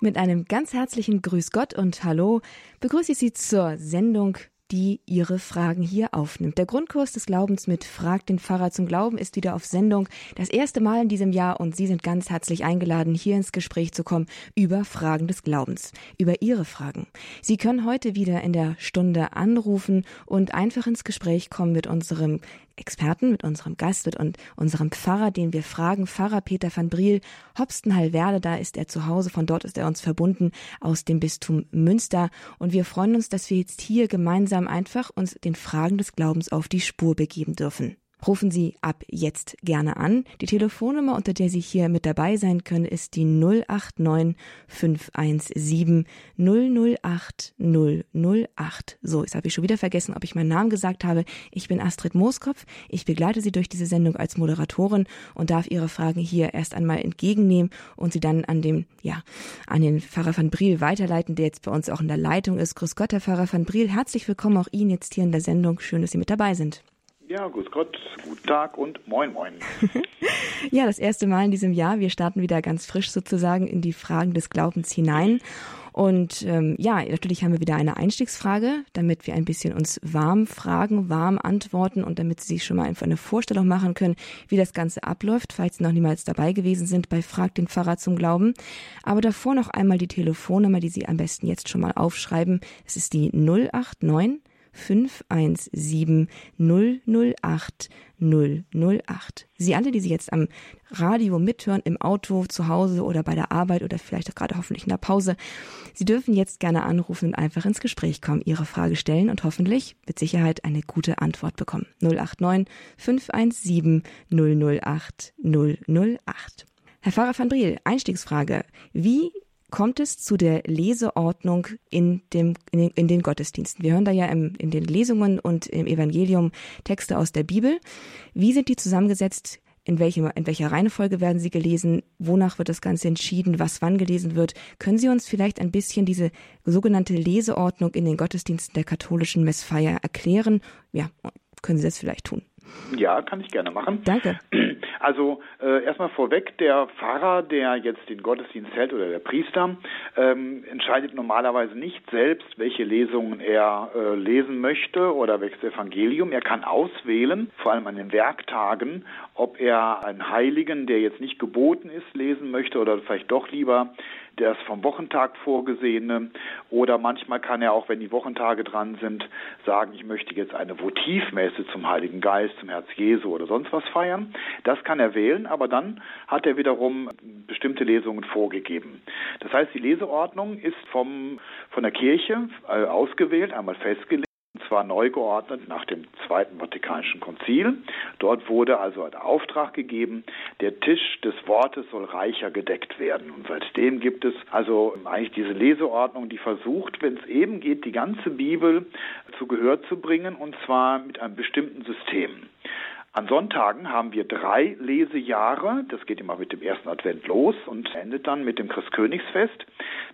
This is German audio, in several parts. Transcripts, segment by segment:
Mit einem ganz herzlichen Grüß Gott und Hallo begrüße ich Sie zur Sendung die ihre Fragen hier aufnimmt. Der Grundkurs des Glaubens mit Frag den Pfarrer zum Glauben ist wieder auf Sendung. Das erste Mal in diesem Jahr und Sie sind ganz herzlich eingeladen, hier ins Gespräch zu kommen über Fragen des Glaubens, über Ihre Fragen. Sie können heute wieder in der Stunde anrufen und einfach ins Gespräch kommen mit unserem Experten, mit unserem Gast und unserem Pfarrer, den wir fragen, Pfarrer Peter van Briel, Hopstenhallwerde, da ist er zu Hause, von dort ist er uns verbunden aus dem Bistum Münster. Und wir freuen uns, dass wir jetzt hier gemeinsam einfach uns den Fragen des Glaubens auf die Spur begeben dürfen. Rufen Sie ab jetzt gerne an. Die Telefonnummer, unter der Sie hier mit dabei sein können, ist die 089 517 008 008. So, jetzt habe ich schon wieder vergessen, ob ich meinen Namen gesagt habe. Ich bin Astrid Mooskopf. Ich begleite Sie durch diese Sendung als Moderatorin und darf Ihre Fragen hier erst einmal entgegennehmen und sie dann an dem, ja, an den Pfarrer van Briel weiterleiten, der jetzt bei uns auch in der Leitung ist. Grüß Gott, Herr Pfarrer van Briel. Herzlich willkommen auch Ihnen jetzt hier in der Sendung. Schön, dass Sie mit dabei sind. Ja, grüß Gott, guten Tag und moin moin. ja, das erste Mal in diesem Jahr. Wir starten wieder ganz frisch sozusagen in die Fragen des Glaubens hinein. Und ähm, ja, natürlich haben wir wieder eine Einstiegsfrage, damit wir ein bisschen uns warm fragen, warm antworten und damit Sie sich schon mal einfach eine Vorstellung machen können, wie das Ganze abläuft, falls Sie noch niemals dabei gewesen sind bei Frag den Pfarrer zum Glauben. Aber davor noch einmal die Telefonnummer, die Sie am besten jetzt schon mal aufschreiben. Es ist die 089 517 008 008. Sie alle, die Sie jetzt am Radio mithören, im Auto, zu Hause oder bei der Arbeit oder vielleicht auch gerade hoffentlich in der Pause, Sie dürfen jetzt gerne anrufen und einfach ins Gespräch kommen, Ihre Frage stellen und hoffentlich mit Sicherheit eine gute Antwort bekommen. 089 517 008 008. Herr Pfarrer van Briel, Einstiegsfrage. Wie kommt es zu der Leseordnung in, dem, in, den, in den Gottesdiensten. Wir hören da ja im, in den Lesungen und im Evangelium Texte aus der Bibel. Wie sind die zusammengesetzt? In, welchem, in welcher Reihenfolge werden sie gelesen? Wonach wird das Ganze entschieden? Was wann gelesen wird? Können Sie uns vielleicht ein bisschen diese sogenannte Leseordnung in den Gottesdiensten der katholischen Messfeier erklären? Ja, können Sie das vielleicht tun? Ja, kann ich gerne machen. Danke. Also äh, erstmal vorweg, der Pfarrer, der jetzt den Gottesdienst hält oder der Priester, ähm, entscheidet normalerweise nicht selbst, welche Lesungen er äh, lesen möchte oder welches Evangelium. Er kann auswählen, vor allem an den Werktagen, ob er einen Heiligen, der jetzt nicht geboten ist, lesen möchte oder vielleicht doch lieber das vom Wochentag vorgesehene. Oder manchmal kann er auch, wenn die Wochentage dran sind, sagen, ich möchte jetzt eine Votivmesse zum Heiligen Geist, zum Herz Jesu oder sonst was feiern. Das kann er wählen, aber dann hat er wiederum bestimmte Lesungen vorgegeben. Das heißt, die Leseordnung ist vom, von der Kirche äh, ausgewählt, einmal festgelegt zwar neu geordnet nach dem Zweiten Vatikanischen Konzil. Dort wurde also der Auftrag gegeben, der Tisch des Wortes soll reicher gedeckt werden. Und seitdem gibt es also eigentlich diese Leseordnung, die versucht, wenn es eben geht, die ganze Bibel zu Gehör zu bringen, und zwar mit einem bestimmten System. An Sonntagen haben wir drei Lesejahre. Das geht immer mit dem ersten Advent los und endet dann mit dem Christkönigsfest.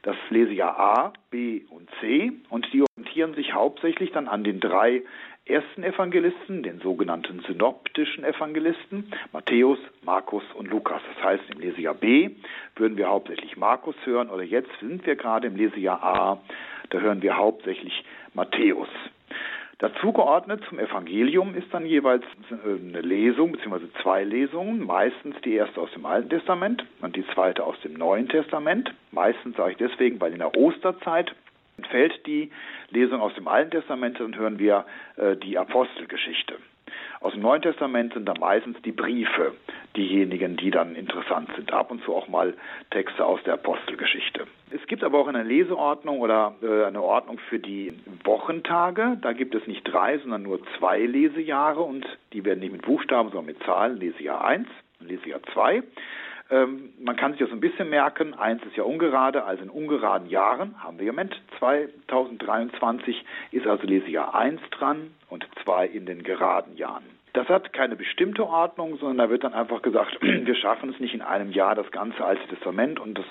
Das Lesejahr A, B und C. Und die orientieren sich hauptsächlich dann an den drei ersten Evangelisten, den sogenannten synoptischen Evangelisten, Matthäus, Markus und Lukas. Das heißt, im Lesejahr B würden wir hauptsächlich Markus hören oder jetzt sind wir gerade im Lesejahr A, da hören wir hauptsächlich Matthäus. Dazu geordnet zum Evangelium ist dann jeweils eine Lesung bzw. zwei Lesungen, meistens die erste aus dem Alten Testament und die zweite aus dem Neuen Testament. Meistens sage ich deswegen, weil in der Osterzeit entfällt die Lesung aus dem Alten Testament, dann hören wir äh, die Apostelgeschichte. Aus dem Neuen Testament sind dann meistens die Briefe diejenigen, die dann interessant sind. Ab und zu auch mal Texte aus der Apostelgeschichte. Es gibt aber auch eine Leseordnung oder äh, eine Ordnung für die Wochentage. Da gibt es nicht drei, sondern nur zwei Lesejahre und die werden nicht mit Buchstaben, sondern mit Zahlen. Lesejahr 1 und Lesejahr 2. Ähm, man kann sich das ein bisschen merken. Eins ist ja ungerade, also in ungeraden Jahren haben wir im Moment 2023 ist also Lesejahr 1 dran und 2 in den geraden Jahren. Das hat keine bestimmte Ordnung, sondern da wird dann einfach gesagt, wir schaffen es nicht in einem Jahr, das ganze Alte Testament und das,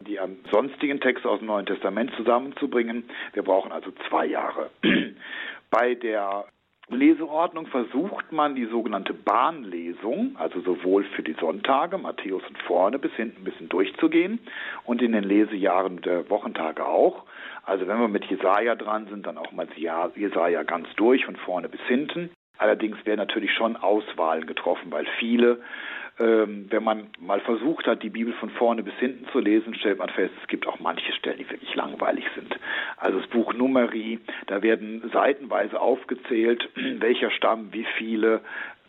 die sonstigen Texte aus dem Neuen Testament zusammenzubringen. Wir brauchen also zwei Jahre. Bei der Leseordnung versucht man die sogenannte Bahnlesung, also sowohl für die Sonntage, Matthäus und vorne bis hinten ein bisschen durchzugehen und in den Lesejahren der Wochentage auch. Also wenn wir mit Jesaja dran sind, dann auch mal Jesaja ganz durch von vorne bis hinten. Allerdings werden natürlich schon Auswahlen getroffen, weil viele ähm, wenn man mal versucht hat, die Bibel von vorne bis hinten zu lesen, stellt man fest, es gibt auch manche Stellen, die wirklich langweilig sind. Also das Buch Numeri, da werden seitenweise aufgezählt, welcher Stamm wie viele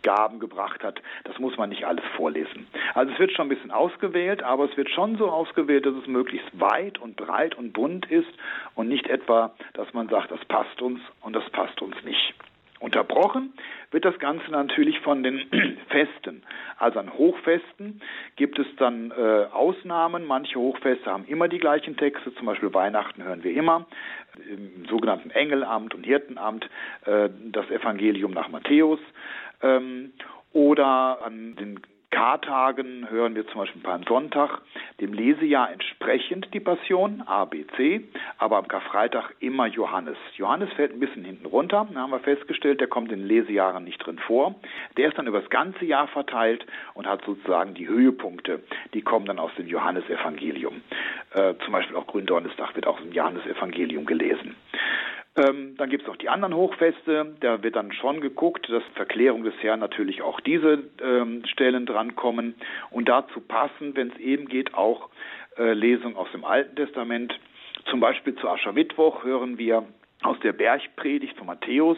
Gaben gebracht hat. Das muss man nicht alles vorlesen. Also es wird schon ein bisschen ausgewählt, aber es wird schon so ausgewählt, dass es möglichst weit und breit und bunt ist und nicht etwa, dass man sagt, das passt uns und das passt uns nicht. Unterbrochen wird das Ganze natürlich von den Festen. Also an Hochfesten gibt es dann äh, Ausnahmen. Manche Hochfeste haben immer die gleichen Texte, zum Beispiel Weihnachten hören wir immer im sogenannten Engelamt und Hirtenamt äh, das Evangelium nach Matthäus. Ähm, oder an den Kartagen hören wir zum Beispiel beim Sonntag dem Lesejahr entsprechend die Passion, A, B, C, aber am Karfreitag immer Johannes. Johannes fällt ein bisschen hinten runter, da haben wir festgestellt, der kommt in den Lesejahren nicht drin vor. Der ist dann über das ganze Jahr verteilt und hat sozusagen die Höhepunkte, die kommen dann aus dem Johannesevangelium. Äh, zum Beispiel auch Gründonnerstag wird auch im Johannesevangelium gelesen. Ähm, dann gibt es noch die anderen Hochfeste. Da wird dann schon geguckt, dass Verklärung des Herrn natürlich auch diese ähm, Stellen drankommen. Und dazu passen, wenn es eben geht, auch äh, Lesungen aus dem Alten Testament. Zum Beispiel zu Aschermittwoch hören wir aus der Bergpredigt von Matthäus,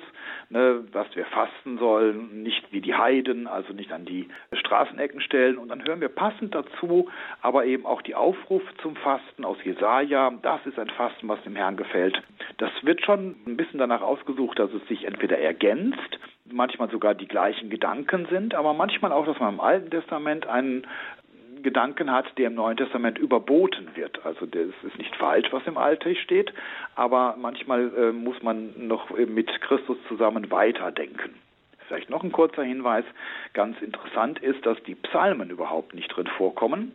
ne, was wir fasten sollen, nicht wie die Heiden, also nicht an die Straßenecken stellen. Und dann hören wir passend dazu, aber eben auch die Aufrufe zum Fasten aus Jesaja. Das ist ein Fasten, was dem Herrn gefällt. Das wird schon ein bisschen danach ausgesucht, dass es sich entweder ergänzt, manchmal sogar die gleichen Gedanken sind, aber manchmal auch, dass man im Alten Testament einen Gedanken hat, der im Neuen Testament überboten wird. Also das ist nicht falsch, was im Alten steht, aber manchmal äh, muss man noch mit Christus zusammen weiterdenken. Vielleicht noch ein kurzer Hinweis. Ganz interessant ist, dass die Psalmen überhaupt nicht drin vorkommen.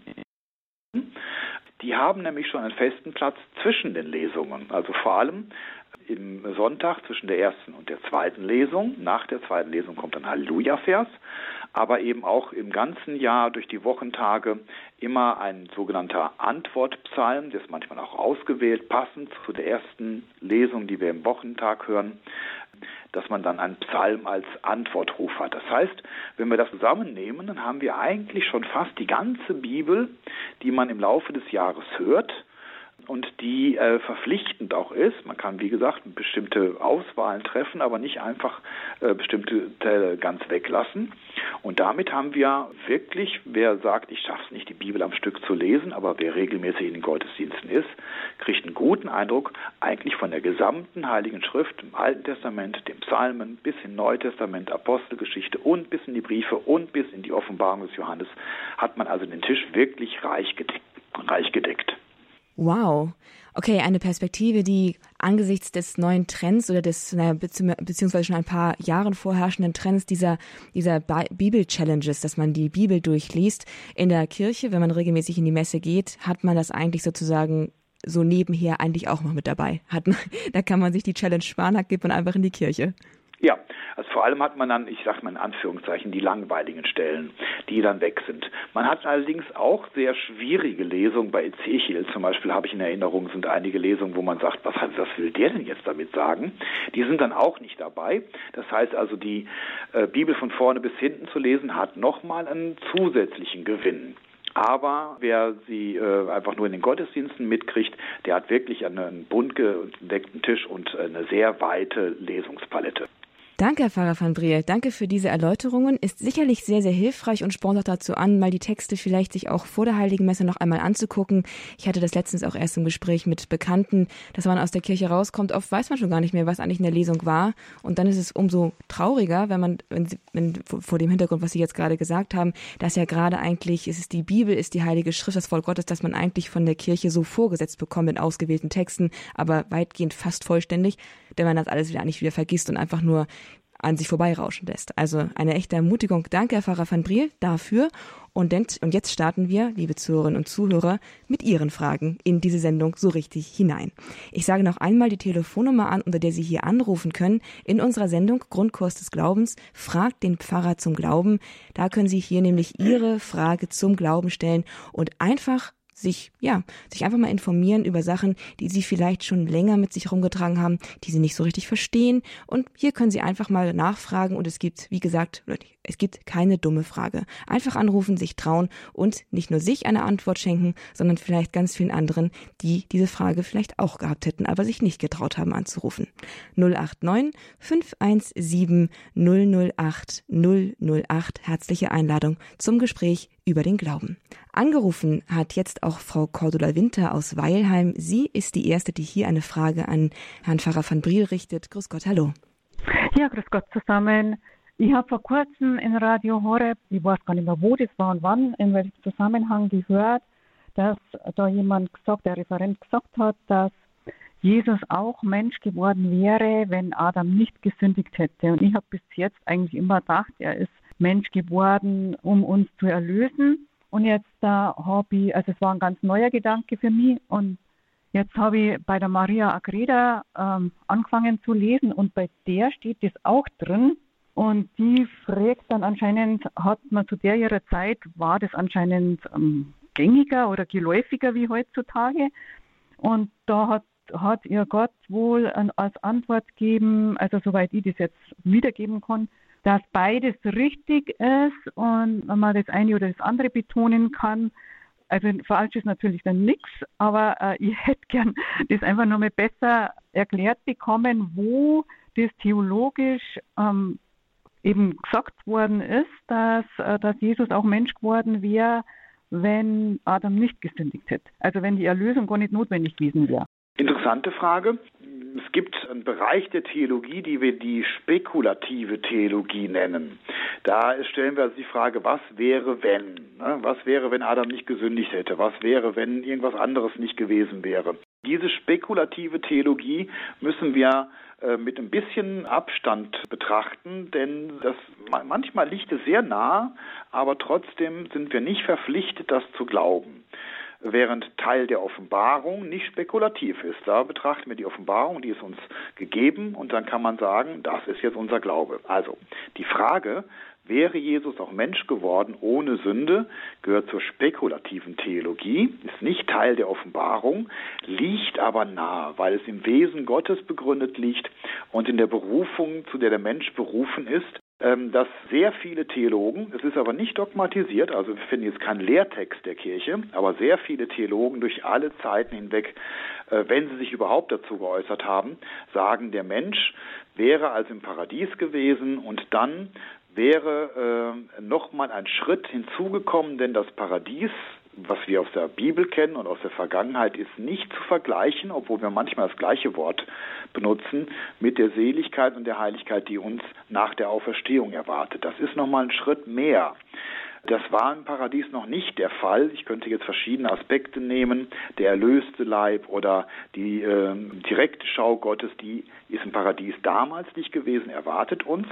Die haben nämlich schon einen festen Platz zwischen den Lesungen. Also vor allem im Sonntag zwischen der ersten und der zweiten Lesung. Nach der zweiten Lesung kommt ein Halleluja-Vers aber eben auch im ganzen Jahr durch die Wochentage immer ein sogenannter Antwortpsalm, der ist manchmal auch ausgewählt, passend zu der ersten Lesung, die wir im Wochentag hören, dass man dann einen Psalm als Antwortruf hat. Das heißt, wenn wir das zusammennehmen, dann haben wir eigentlich schon fast die ganze Bibel, die man im Laufe des Jahres hört, und die äh, verpflichtend auch ist. Man kann, wie gesagt, bestimmte Auswahlen treffen, aber nicht einfach äh, bestimmte Teile ganz weglassen. Und damit haben wir wirklich, wer sagt, ich schaffe es nicht, die Bibel am Stück zu lesen, aber wer regelmäßig in den Gottesdiensten ist, kriegt einen guten Eindruck eigentlich von der gesamten Heiligen Schrift, im Alten Testament, dem Psalmen, bis in Neutestament, Apostelgeschichte und bis in die Briefe und bis in die Offenbarung des Johannes, hat man also den Tisch wirklich reich gedeckt. Reich gedeckt. Wow. Okay, eine Perspektive, die angesichts des neuen Trends oder des, naja, beziehungsweise schon ein paar Jahren vorherrschenden Trends dieser, dieser Bibel-Challenges, dass man die Bibel durchliest in der Kirche, wenn man regelmäßig in die Messe geht, hat man das eigentlich sozusagen so nebenher eigentlich auch noch mit dabei. Hat, da kann man sich die Challenge sparen, da geht man einfach in die Kirche. Ja, also vor allem hat man dann, ich sage mal in Anführungszeichen, die langweiligen Stellen, die dann weg sind. Man hat allerdings auch sehr schwierige Lesungen. Bei Ezechiel zum Beispiel habe ich in Erinnerung, sind einige Lesungen, wo man sagt, was, was will der denn jetzt damit sagen? Die sind dann auch nicht dabei. Das heißt also, die äh, Bibel von vorne bis hinten zu lesen, hat nochmal einen zusätzlichen Gewinn. Aber wer sie äh, einfach nur in den Gottesdiensten mitkriegt, der hat wirklich einen bunt gedeckten Tisch und eine sehr weite Lesungspalette. Danke, Herr Pfarrer van Briel. Danke für diese Erläuterungen. Ist sicherlich sehr, sehr hilfreich und spornt auch dazu an, mal die Texte vielleicht sich auch vor der Heiligen Messe noch einmal anzugucken. Ich hatte das letztens auch erst im Gespräch mit Bekannten, dass man aus der Kirche rauskommt. Oft weiß man schon gar nicht mehr, was eigentlich in der Lesung war. Und dann ist es umso trauriger, wenn man, wenn, wenn vor dem Hintergrund, was Sie jetzt gerade gesagt haben, dass ja gerade eigentlich, es ist die Bibel, ist die Heilige Schrift, das Volk Gottes, dass man eigentlich von der Kirche so vorgesetzt bekommt in ausgewählten Texten, aber weitgehend fast vollständig, wenn man das alles wieder eigentlich wieder vergisst und einfach nur an sich vorbeirauschen lässt. Also eine echte Ermutigung. Danke, Herr Pfarrer van Briel, dafür. Und, und jetzt starten wir, liebe Zuhörerinnen und Zuhörer, mit Ihren Fragen in diese Sendung so richtig hinein. Ich sage noch einmal die Telefonnummer an, unter der Sie hier anrufen können. In unserer Sendung Grundkurs des Glaubens fragt den Pfarrer zum Glauben. Da können Sie hier nämlich Ihre Frage zum Glauben stellen und einfach sich, ja, sich einfach mal informieren über Sachen, die sie vielleicht schon länger mit sich rumgetragen haben, die sie nicht so richtig verstehen. Und hier können sie einfach mal nachfragen und es gibt, wie gesagt, es gibt keine dumme Frage. Einfach anrufen, sich trauen und nicht nur sich eine Antwort schenken, sondern vielleicht ganz vielen anderen, die diese Frage vielleicht auch gehabt hätten, aber sich nicht getraut haben anzurufen. 089 517 008 008. Herzliche Einladung zum Gespräch über den Glauben. Angerufen hat jetzt auch Frau Cordula Winter aus Weilheim. Sie ist die Erste, die hier eine Frage an Herrn Pfarrer van Briel richtet. Grüß Gott, hallo. Ja, grüß Gott zusammen. Ich habe vor kurzem in Radio Horeb, ich weiß gar nicht mehr, wo das war und wann, in welchem Zusammenhang gehört, dass da jemand gesagt, der Referent gesagt hat, dass Jesus auch Mensch geworden wäre, wenn Adam nicht gesündigt hätte. Und ich habe bis jetzt eigentlich immer gedacht, er ist Mensch geworden, um uns zu erlösen. Und jetzt da habe ich, also es war ein ganz neuer Gedanke für mich und jetzt habe ich bei der Maria Agreda ähm, angefangen zu lesen und bei der steht das auch drin. Und die fragt dann anscheinend, hat man zu der ihrer Zeit, war das anscheinend ähm, gängiger oder geläufiger wie heutzutage. Und da hat, hat ihr Gott wohl als Antwort gegeben, also soweit ich das jetzt wiedergeben kann, dass beides richtig ist und man das eine oder das andere betonen kann. Also falsch ist natürlich dann nichts, aber äh, ich hätte gern das einfach nochmal besser erklärt bekommen, wo das theologisch ähm, eben gesagt worden ist, dass, äh, dass Jesus auch Mensch geworden wäre, wenn Adam nicht gesündigt hätte. Also wenn die Erlösung gar nicht notwendig gewesen wäre. Interessante Frage. Es gibt einen Bereich der Theologie, die wir die spekulative Theologie nennen. Da stellen wir also die Frage, was wäre, wenn? Ne? Was wäre, wenn Adam nicht gesündigt hätte? Was wäre, wenn irgendwas anderes nicht gewesen wäre? Diese spekulative Theologie müssen wir äh, mit ein bisschen Abstand betrachten, denn das manchmal liegt es sehr nah, aber trotzdem sind wir nicht verpflichtet, das zu glauben während Teil der Offenbarung nicht spekulativ ist. Da betrachten wir die Offenbarung, die ist uns gegeben und dann kann man sagen, das ist jetzt unser Glaube. Also die Frage, wäre Jesus auch Mensch geworden ohne Sünde, gehört zur spekulativen Theologie, ist nicht Teil der Offenbarung, liegt aber nah, weil es im Wesen Gottes begründet liegt und in der Berufung, zu der der Mensch berufen ist, ähm, dass sehr viele Theologen, es ist aber nicht dogmatisiert, also wir finden jetzt keinen Lehrtext der Kirche, aber sehr viele Theologen durch alle Zeiten hinweg, äh, wenn sie sich überhaupt dazu geäußert haben, sagen, der Mensch wäre als im Paradies gewesen und dann wäre äh, nochmal ein Schritt hinzugekommen, denn das Paradies was wir aus der Bibel kennen und aus der Vergangenheit, ist nicht zu vergleichen, obwohl wir manchmal das gleiche Wort benutzen, mit der Seligkeit und der Heiligkeit, die uns nach der Auferstehung erwartet. Das ist nochmal ein Schritt mehr. Das war im Paradies noch nicht der Fall. Ich könnte jetzt verschiedene Aspekte nehmen. Der erlöste Leib oder die äh, direkte Schau Gottes, die ist im Paradies damals nicht gewesen, erwartet uns.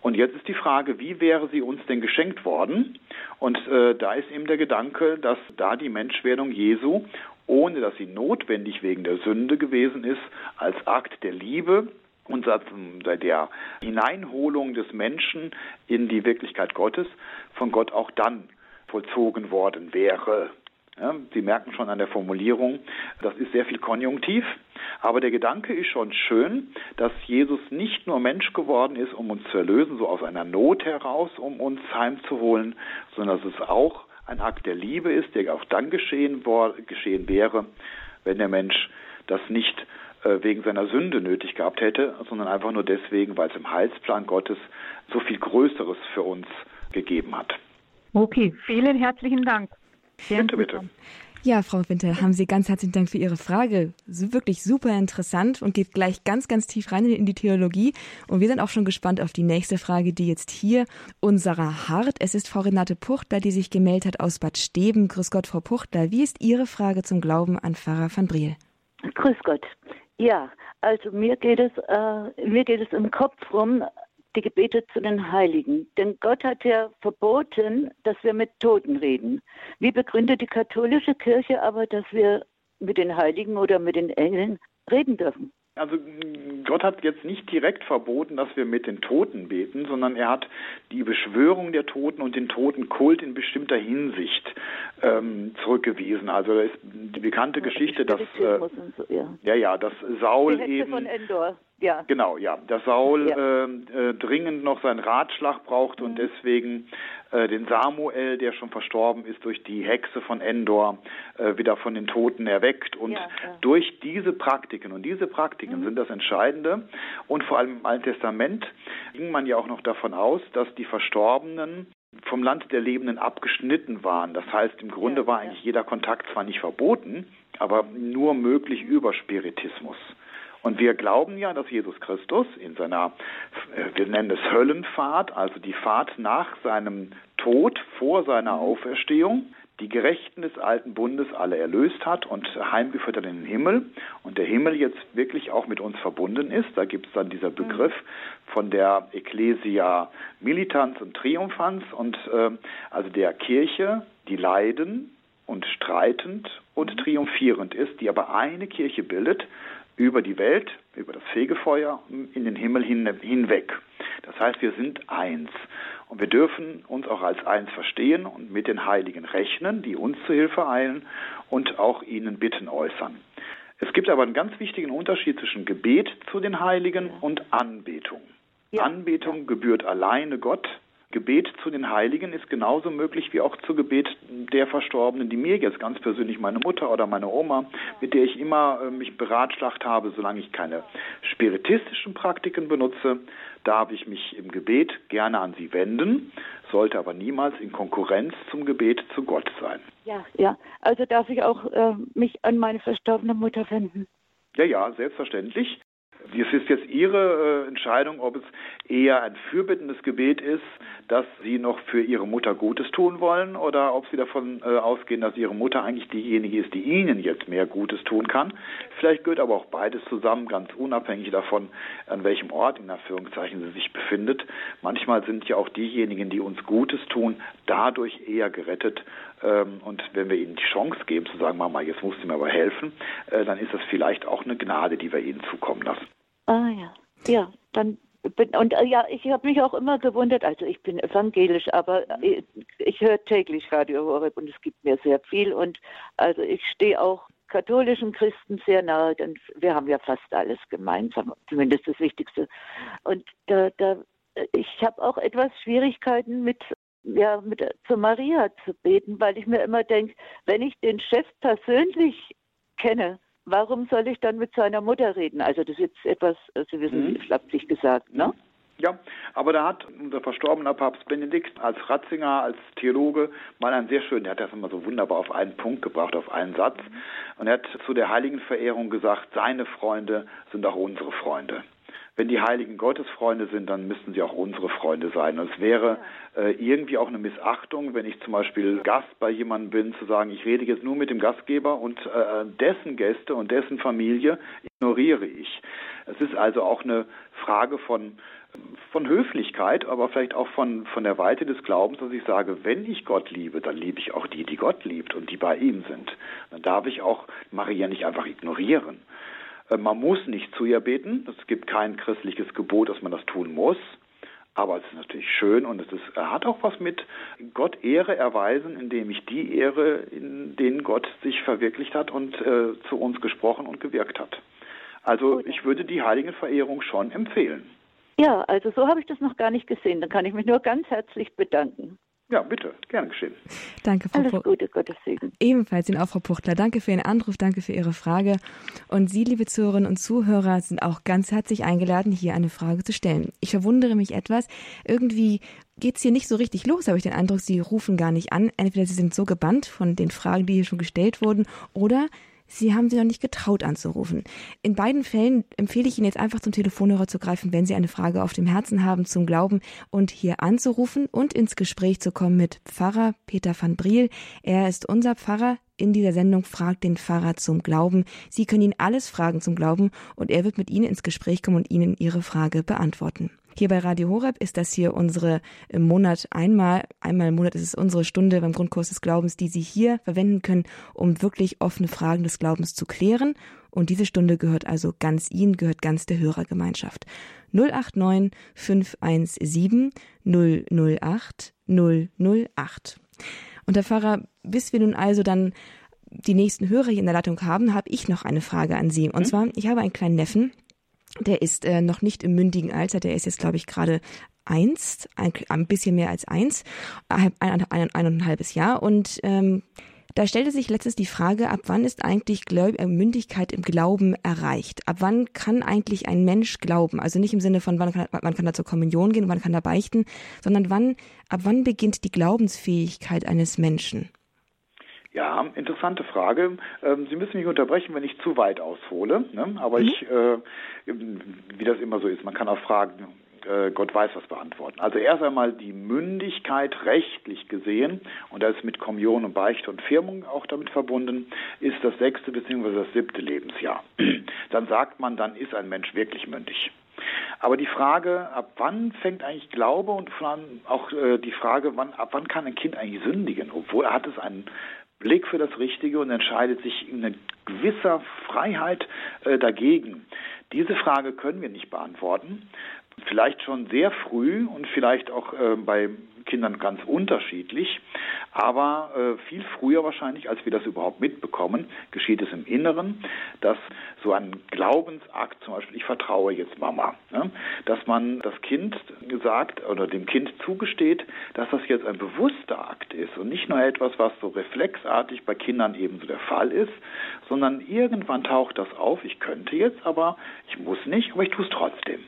Und jetzt ist die Frage, wie wäre sie uns denn geschenkt worden? Und äh, da ist eben der Gedanke, dass da die Menschwerdung Jesu ohne dass sie notwendig wegen der Sünde gewesen ist, als Akt der Liebe und der Hineinholung des Menschen in die Wirklichkeit Gottes von Gott auch dann vollzogen worden wäre. Ja, Sie merken schon an der Formulierung, das ist sehr viel Konjunktiv, aber der Gedanke ist schon schön, dass Jesus nicht nur Mensch geworden ist, um uns zu erlösen, so aus einer Not heraus, um uns heimzuholen, sondern dass es auch ein Akt der Liebe ist, der auch dann geschehen, geschehen wäre, wenn der Mensch das nicht wegen seiner Sünde nötig gehabt hätte, sondern einfach nur deswegen, weil es im Heilsplan Gottes so viel Größeres für uns gegeben hat. Okay, vielen herzlichen Dank. Sehr bitte, bitte. Ja, Frau Winter, haben Sie ganz herzlichen Dank für Ihre Frage. Wirklich super interessant und geht gleich ganz, ganz tief rein in die Theologie. Und wir sind auch schon gespannt auf die nächste Frage, die jetzt hier unserer hart. Es ist Frau Renate Puchtler, die sich gemeldet hat aus Bad Steben. Grüß Gott, Frau Puchtler. Wie ist Ihre Frage zum Glauben an Pfarrer van Briel? Grüß Gott. Ja, also mir geht es, äh, mir geht es im Kopf rum, die Gebete zu den Heiligen. Denn Gott hat ja verboten, dass wir mit Toten reden. Wie begründet die katholische Kirche aber, dass wir mit den Heiligen oder mit den Engeln reden dürfen? Also Gott hat jetzt nicht direkt verboten, dass wir mit den Toten beten, sondern er hat die Beschwörung der Toten und den Totenkult in bestimmter Hinsicht ähm, zurückgewiesen. Also ist die bekannte Geschichte, dass äh, ja. ja. ja dass Saul eben von Endor ja. Genau, ja. Dass Saul ja. Äh, äh, dringend noch seinen Ratschlag braucht mhm. und deswegen äh, den Samuel, der schon verstorben ist, durch die Hexe von Endor äh, wieder von den Toten erweckt. Und ja, durch diese Praktiken, und diese Praktiken mhm. sind das Entscheidende, und vor allem im Alten Testament ging man ja auch noch davon aus, dass die Verstorbenen vom Land der Lebenden abgeschnitten waren. Das heißt, im Grunde war eigentlich jeder Kontakt zwar nicht verboten, aber nur möglich über Spiritismus. Und wir glauben ja, dass Jesus Christus in seiner, äh, wir nennen es Höllenfahrt, also die Fahrt nach seinem Tod vor seiner Auferstehung, die Gerechten des alten Bundes alle erlöst hat und heimgeführt hat in den Himmel und der Himmel jetzt wirklich auch mit uns verbunden ist. Da gibt es dann dieser Begriff von der Ecclesia Militans und Triumphans und äh, also der Kirche, die leiden und streitend und triumphierend ist, die aber eine Kirche bildet, über die Welt, über das Fegefeuer in den Himmel hin, hinweg. Das heißt, wir sind eins. Und wir dürfen uns auch als eins verstehen und mit den Heiligen rechnen, die uns zu Hilfe eilen und auch ihnen Bitten äußern. Es gibt aber einen ganz wichtigen Unterschied zwischen Gebet zu den Heiligen und Anbetung. Ja. Anbetung gebührt alleine Gott Gebet zu den Heiligen ist genauso möglich wie auch zu Gebet der Verstorbenen, die mir jetzt ganz persönlich meine Mutter oder meine Oma, mit der ich immer äh, mich beratschlagt habe, solange ich keine spiritistischen Praktiken benutze, darf ich mich im Gebet gerne an sie wenden, sollte aber niemals in Konkurrenz zum Gebet zu Gott sein. Ja, ja. Also darf ich auch äh, mich an meine verstorbene Mutter wenden. Ja, ja, selbstverständlich. Es ist jetzt Ihre äh, Entscheidung, ob es eher ein fürbittendes Gebet ist, dass Sie noch für Ihre Mutter Gutes tun wollen oder ob Sie davon äh, ausgehen, dass Ihre Mutter eigentlich diejenige ist, die Ihnen jetzt mehr Gutes tun kann. Vielleicht gehört aber auch beides zusammen, ganz unabhängig davon, an welchem Ort in Anführungszeichen sie sich befindet. Manchmal sind ja auch diejenigen, die uns Gutes tun, dadurch eher gerettet. Ähm, und wenn wir ihnen die Chance geben, zu sagen, Mama, jetzt musst du mir aber helfen, äh, dann ist das vielleicht auch eine Gnade, die wir ihnen zukommen lassen. Ah ja, ja, dann bin, und äh, ja, ich habe mich auch immer gewundert, also ich bin evangelisch, aber äh, ich höre täglich Radio Horeb und es gibt mir sehr viel und also ich stehe auch katholischen Christen sehr nahe, denn wir haben ja fast alles gemeinsam, zumindest das Wichtigste. Und da, da ich habe auch etwas Schwierigkeiten mit ja, mit zu Maria zu beten, weil ich mir immer denke, wenn ich den Chef persönlich kenne, warum soll ich dann mit seiner Mutter reden? Also das ist jetzt etwas, Sie wissen, mhm. flapsig gesagt, ne? Ja, aber da hat unser verstorbener Papst Benedikt als Ratzinger, als Theologe mal einen sehr schönen, der hat das immer so wunderbar auf einen Punkt gebracht, auf einen Satz. Und er hat zu der Heiligenverehrung gesagt, seine Freunde sind auch unsere Freunde wenn die Heiligen Gottes Freunde sind, dann müssten sie auch unsere Freunde sein. Und es wäre äh, irgendwie auch eine Missachtung, wenn ich zum Beispiel Gast bei jemandem bin, zu sagen, ich rede jetzt nur mit dem Gastgeber und äh, dessen Gäste und dessen Familie ignoriere ich. Es ist also auch eine Frage von von Höflichkeit, aber vielleicht auch von, von der Weite des Glaubens, dass ich sage, wenn ich Gott liebe, dann liebe ich auch die, die Gott liebt und die bei ihm sind. Dann darf ich auch Maria nicht einfach ignorieren. Äh, man muss nicht zu ihr beten. Es gibt kein christliches Gebot, dass man das tun muss. Aber es ist natürlich schön und es ist, hat auch was mit Gott Ehre erweisen, indem ich die Ehre, in denen Gott sich verwirklicht hat und äh, zu uns gesprochen und gewirkt hat. Also ich würde die Heiligenverehrung schon empfehlen. Ja, also so habe ich das noch gar nicht gesehen. Dann kann ich mich nur ganz herzlich bedanken. Ja, bitte, gern geschehen. Danke, Frau Alles Gute, Gottes Segen. Ebenfalls Ihnen auch, Frau Puchtler. Danke für Ihren Anruf, danke für Ihre Frage. Und Sie, liebe Zuhörerinnen und Zuhörer, sind auch ganz herzlich eingeladen, hier eine Frage zu stellen. Ich verwundere mich etwas. Irgendwie geht es hier nicht so richtig los, habe ich den Eindruck, Sie rufen gar nicht an. Entweder Sie sind so gebannt von den Fragen, die hier schon gestellt wurden, oder Sie haben sich noch nicht getraut anzurufen. In beiden Fällen empfehle ich Ihnen jetzt einfach zum Telefonhörer zu greifen, wenn Sie eine Frage auf dem Herzen haben zum Glauben und hier anzurufen und ins Gespräch zu kommen mit Pfarrer Peter van Briel. Er ist unser Pfarrer in dieser Sendung Fragt den Pfarrer zum Glauben. Sie können ihn alles fragen zum Glauben und er wird mit Ihnen ins Gespräch kommen und Ihnen Ihre Frage beantworten. Hier bei Radio Horeb ist das hier unsere im Monat einmal, einmal im Monat ist es unsere Stunde beim Grundkurs des Glaubens, die Sie hier verwenden können, um wirklich offene Fragen des Glaubens zu klären. Und diese Stunde gehört also ganz Ihnen, gehört ganz der Hörergemeinschaft. 089 517 008 008. Und Herr Pfarrer, bis wir nun also dann die nächsten Hörer hier in der Leitung haben, habe ich noch eine Frage an Sie. Und mhm. zwar, ich habe einen kleinen Neffen, der ist äh, noch nicht im mündigen Alter, der ist jetzt, glaube ich, gerade eins, ein, ein bisschen mehr als eins, ein, ein, ein, ein und ein halbes Jahr. Und ähm, da stellte sich letztens die Frage, ab wann ist eigentlich Gläub äh, Mündigkeit im Glauben erreicht? Ab wann kann eigentlich ein Mensch glauben? Also nicht im Sinne von, wann kann, wann kann er zur Kommunion gehen, wann kann er beichten, sondern wann, ab wann beginnt die Glaubensfähigkeit eines Menschen? Ja, interessante Frage. Ähm, Sie müssen mich unterbrechen, wenn ich zu weit aushole. Ne? Aber mhm. ich, äh, wie das immer so ist, man kann auch fragen, äh, Gott weiß was beantworten. Also erst einmal die Mündigkeit rechtlich gesehen, und das ist mit Kommunion und Beichte und Firmung auch damit verbunden, ist das sechste bzw. das siebte Lebensjahr. Dann sagt man, dann ist ein Mensch wirklich mündig. Aber die Frage, ab wann fängt eigentlich Glaube und vor allem auch äh, die Frage, wann, ab wann kann ein Kind eigentlich sündigen, obwohl er hat es einen Blick für das Richtige und entscheidet sich in gewisser Freiheit äh, dagegen. Diese Frage können wir nicht beantworten. Vielleicht schon sehr früh und vielleicht auch äh, bei Kindern ganz unterschiedlich, aber äh, viel früher wahrscheinlich, als wir das überhaupt mitbekommen, geschieht es im Inneren, dass so ein Glaubensakt, zum Beispiel ich vertraue jetzt Mama, ne, dass man das Kind sagt oder dem Kind zugesteht, dass das jetzt ein bewusster Akt ist und nicht nur etwas, was so reflexartig bei Kindern ebenso der Fall ist, sondern irgendwann taucht das auf, ich könnte jetzt, aber ich muss nicht, aber ich tue es trotzdem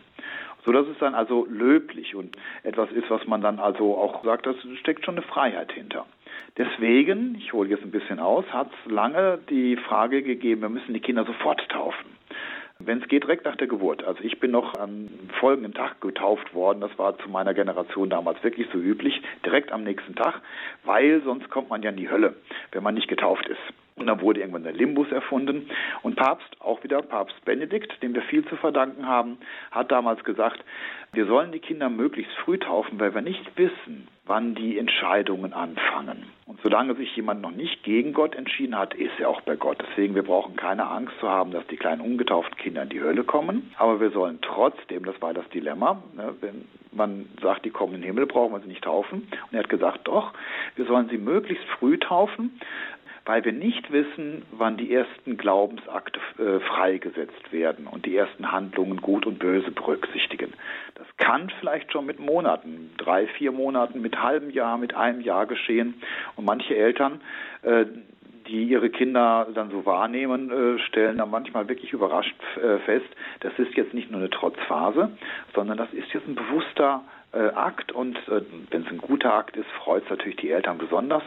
so dass es dann also löblich und etwas ist, was man dann also auch sagt, das steckt schon eine Freiheit hinter. Deswegen, ich hole jetzt ein bisschen aus, hat es lange die Frage gegeben, wir müssen die Kinder sofort taufen. Wenn es geht, direkt nach der Geburt. Also ich bin noch am folgenden Tag getauft worden. Das war zu meiner Generation damals wirklich so üblich. Direkt am nächsten Tag, weil sonst kommt man ja in die Hölle, wenn man nicht getauft ist. Und dann wurde irgendwann der Limbus erfunden. Und Papst, auch wieder Papst Benedikt, dem wir viel zu verdanken haben, hat damals gesagt, wir sollen die Kinder möglichst früh taufen, weil wir nicht wissen, wann die Entscheidungen anfangen. Und solange sich jemand noch nicht gegen Gott entschieden hat, ist er auch bei Gott. Deswegen, wir brauchen keine Angst zu haben, dass die kleinen ungetauften Kinder in die Hölle kommen. Aber wir sollen trotzdem, das war das Dilemma, ne, wenn man sagt, die kommen in den Himmel, brauchen wir sie nicht taufen. Und er hat gesagt, doch, wir sollen sie möglichst früh taufen, weil wir nicht wissen, wann die ersten Glaubensakte äh, freigesetzt werden und die ersten Handlungen gut und böse berücksichtigen. Das kann vielleicht schon mit Monaten, drei, vier Monaten, mit halbem Jahr, mit einem Jahr geschehen. Und manche Eltern, äh, die ihre Kinder dann so wahrnehmen, äh, stellen dann manchmal wirklich überrascht äh, fest, das ist jetzt nicht nur eine Trotzphase, sondern das ist jetzt ein bewusster Akt und äh, wenn es ein guter Akt ist, freut es natürlich die Eltern besonders.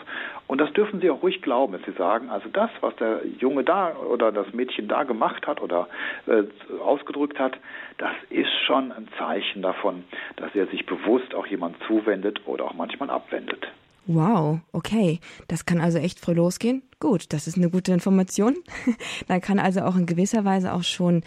Und das dürfen sie auch ruhig glauben, wenn sie sagen, also das, was der Junge da oder das Mädchen da gemacht hat oder äh, ausgedrückt hat, das ist schon ein Zeichen davon, dass er sich bewusst auch jemand zuwendet oder auch manchmal abwendet. Wow, okay. Das kann also echt früh losgehen. Gut, das ist eine gute Information. Dann kann also auch in gewisser Weise auch schon,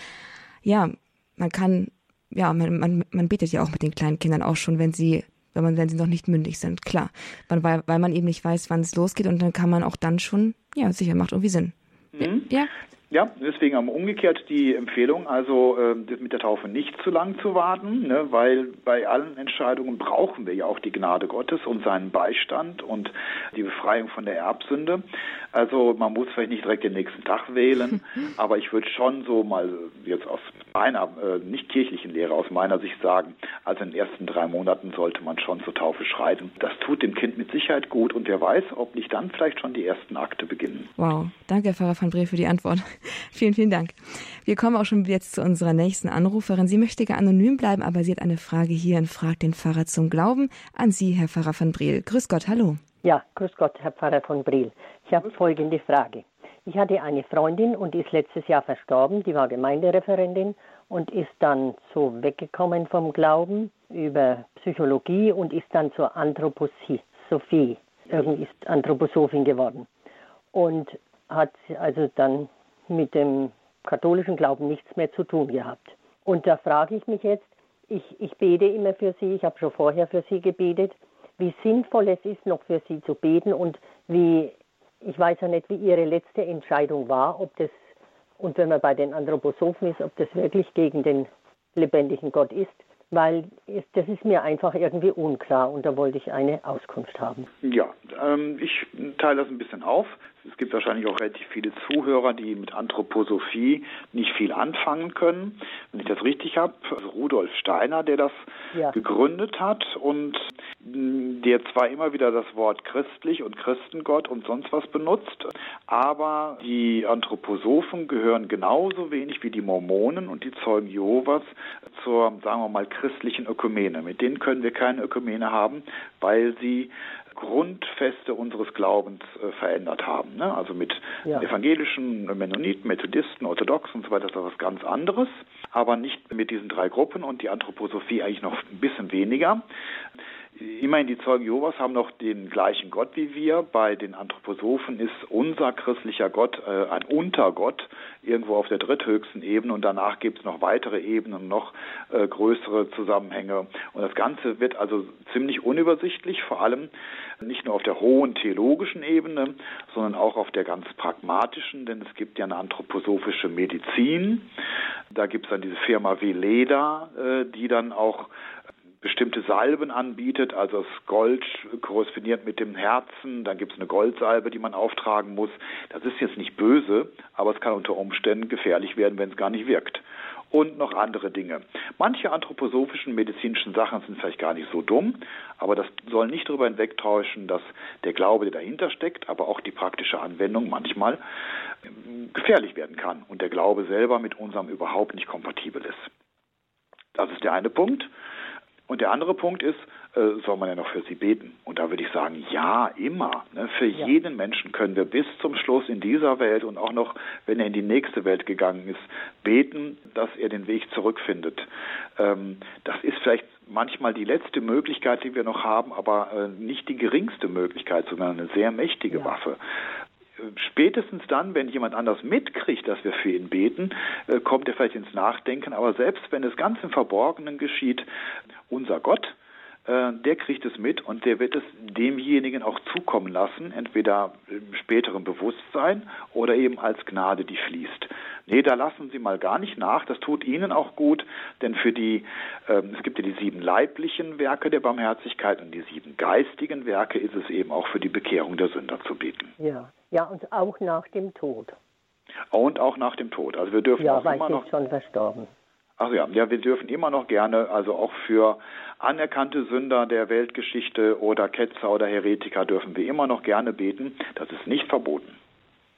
ja, man kann ja, man, man, man betet ja auch mit den kleinen Kindern auch schon, wenn sie, wenn man, wenn sie noch nicht mündig sind, klar. Man, weil, weil man eben nicht weiß, wann es losgeht und dann kann man auch dann schon, ja, sicher macht irgendwie Sinn. Mhm. Ja. Ja, deswegen haben wir umgekehrt die Empfehlung, also äh, mit der Taufe nicht zu lang zu warten, ne, weil bei allen Entscheidungen brauchen wir ja auch die Gnade Gottes und seinen Beistand und die Befreiung von der Erbsünde. Also man muss vielleicht nicht direkt den nächsten Tag wählen, aber ich würde schon so mal jetzt aus meiner äh, nicht kirchlichen Lehre, aus meiner Sicht sagen, also in den ersten drei Monaten sollte man schon zur Taufe schreiten. Das tut dem Kind mit Sicherheit gut und wer weiß, ob nicht dann vielleicht schon die ersten Akte beginnen. Wow, danke Herr Pfarrer van Bree für die Antwort. vielen, vielen Dank. Wir kommen auch schon jetzt zu unserer nächsten Anruferin. Sie möchte gerne anonym bleiben, aber sie hat eine Frage hier und fragt den Pfarrer zum Glauben an Sie, Herr Pfarrer van Briel. Grüß Gott, hallo. Ja, grüß Gott, Herr Pfarrer von Briel. Ich habe folgende Frage. Ich hatte eine Freundin und die ist letztes Jahr verstorben, die war Gemeindereferentin und ist dann so weggekommen vom Glauben über Psychologie und ist dann zur Anthroposophie, irgendwie ist Anthroposophin geworden und hat also dann mit dem katholischen Glauben nichts mehr zu tun gehabt. Und da frage ich mich jetzt, ich, ich bete immer für Sie, ich habe schon vorher für Sie gebetet, wie sinnvoll es ist, noch für Sie zu beten und wie, ich weiß ja nicht, wie Ihre letzte Entscheidung war, ob das, und wenn man bei den Anthroposophen ist, ob das wirklich gegen den lebendigen Gott ist weil das ist mir einfach irgendwie unklar und da wollte ich eine Auskunft haben. Ja, ähm, ich teile das ein bisschen auf. Es gibt wahrscheinlich auch relativ viele Zuhörer, die mit Anthroposophie nicht viel anfangen können. Wenn ich das richtig habe, also Rudolf Steiner, der das ja. gegründet hat und der zwar immer wieder das Wort christlich und Christengott und sonst was benutzt, aber die Anthroposophen gehören genauso wenig wie die Mormonen und die Zeugen Jehovas zur, sagen wir mal, christlichen Ökumene. Mit denen können wir keine Ökumene haben, weil sie Grundfeste unseres Glaubens äh, verändert haben. Ne? Also mit ja. evangelischen, Mennoniten, Methodisten, Orthodoxen und so weiter ist das was ganz anderes, aber nicht mit diesen drei Gruppen und die Anthroposophie eigentlich noch ein bisschen weniger. Immerhin die Zeugen Jehovas haben noch den gleichen Gott wie wir. Bei den Anthroposophen ist unser christlicher Gott äh, ein Untergott irgendwo auf der dritthöchsten Ebene und danach gibt es noch weitere Ebenen, noch äh, größere Zusammenhänge. Und das Ganze wird also ziemlich unübersichtlich, vor allem nicht nur auf der hohen theologischen Ebene, sondern auch auf der ganz pragmatischen, denn es gibt ja eine anthroposophische Medizin. Da gibt es dann diese Firma Veleda, äh, die dann auch bestimmte Salben anbietet, also das Gold korrespondiert mit dem Herzen, dann gibt es eine Goldsalbe, die man auftragen muss. Das ist jetzt nicht böse, aber es kann unter Umständen gefährlich werden, wenn es gar nicht wirkt. Und noch andere Dinge. Manche anthroposophischen medizinischen Sachen sind vielleicht gar nicht so dumm, aber das soll nicht darüber hinwegtäuschen, dass der Glaube, der dahinter steckt, aber auch die praktische Anwendung manchmal gefährlich werden kann und der Glaube selber mit unserem überhaupt nicht kompatibel ist. Das ist der eine Punkt. Und der andere Punkt ist, äh, soll man ja noch für sie beten? Und da würde ich sagen, ja, immer. Ne? Für ja. jeden Menschen können wir bis zum Schluss in dieser Welt und auch noch, wenn er in die nächste Welt gegangen ist, beten, dass er den Weg zurückfindet. Ähm, das ist vielleicht manchmal die letzte Möglichkeit, die wir noch haben, aber äh, nicht die geringste Möglichkeit, sondern eine sehr mächtige ja. Waffe spätestens dann, wenn jemand anders mitkriegt, dass wir für ihn beten, äh, kommt er vielleicht ins Nachdenken. Aber selbst wenn es ganz im Verborgenen geschieht, unser Gott, äh, der kriegt es mit und der wird es demjenigen auch zukommen lassen, entweder im späteren Bewusstsein oder eben als Gnade, die fließt. Nee, da lassen Sie mal gar nicht nach. Das tut Ihnen auch gut, denn für die, ähm, es gibt ja die sieben leiblichen Werke der Barmherzigkeit und die sieben geistigen Werke ist es eben auch für die Bekehrung der Sünder zu beten. Ja, ja, und auch nach dem Tod. Und auch nach dem Tod. Also wir dürfen ja, auch weil immer noch. schon verstorben. Ach ja, ja, wir dürfen immer noch gerne, also auch für anerkannte Sünder der Weltgeschichte oder Ketzer oder Heretiker dürfen wir immer noch gerne beten. Das ist nicht verboten.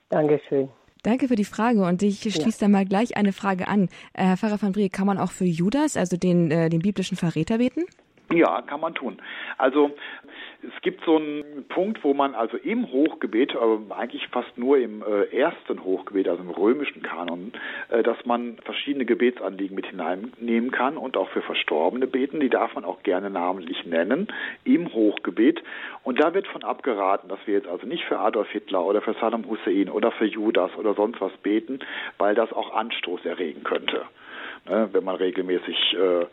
Dankeschön. Danke für die Frage und ich schließe ja. da mal gleich eine Frage an. Äh, Herr Pfarrer van Brie, kann man auch für Judas, also den, äh, den biblischen Verräter, beten? Ja, kann man tun. Also es gibt so einen Punkt, wo man also im Hochgebet, aber eigentlich fast nur im äh, ersten Hochgebet, also im römischen Kanon, äh, dass man verschiedene Gebetsanliegen mit hineinnehmen kann und auch für Verstorbene beten. Die darf man auch gerne namentlich nennen im Hochgebet. Und da wird von abgeraten, dass wir jetzt also nicht für Adolf Hitler oder für Saddam Hussein oder für Judas oder sonst was beten, weil das auch Anstoß erregen könnte ne, wenn man regelmäßig äh,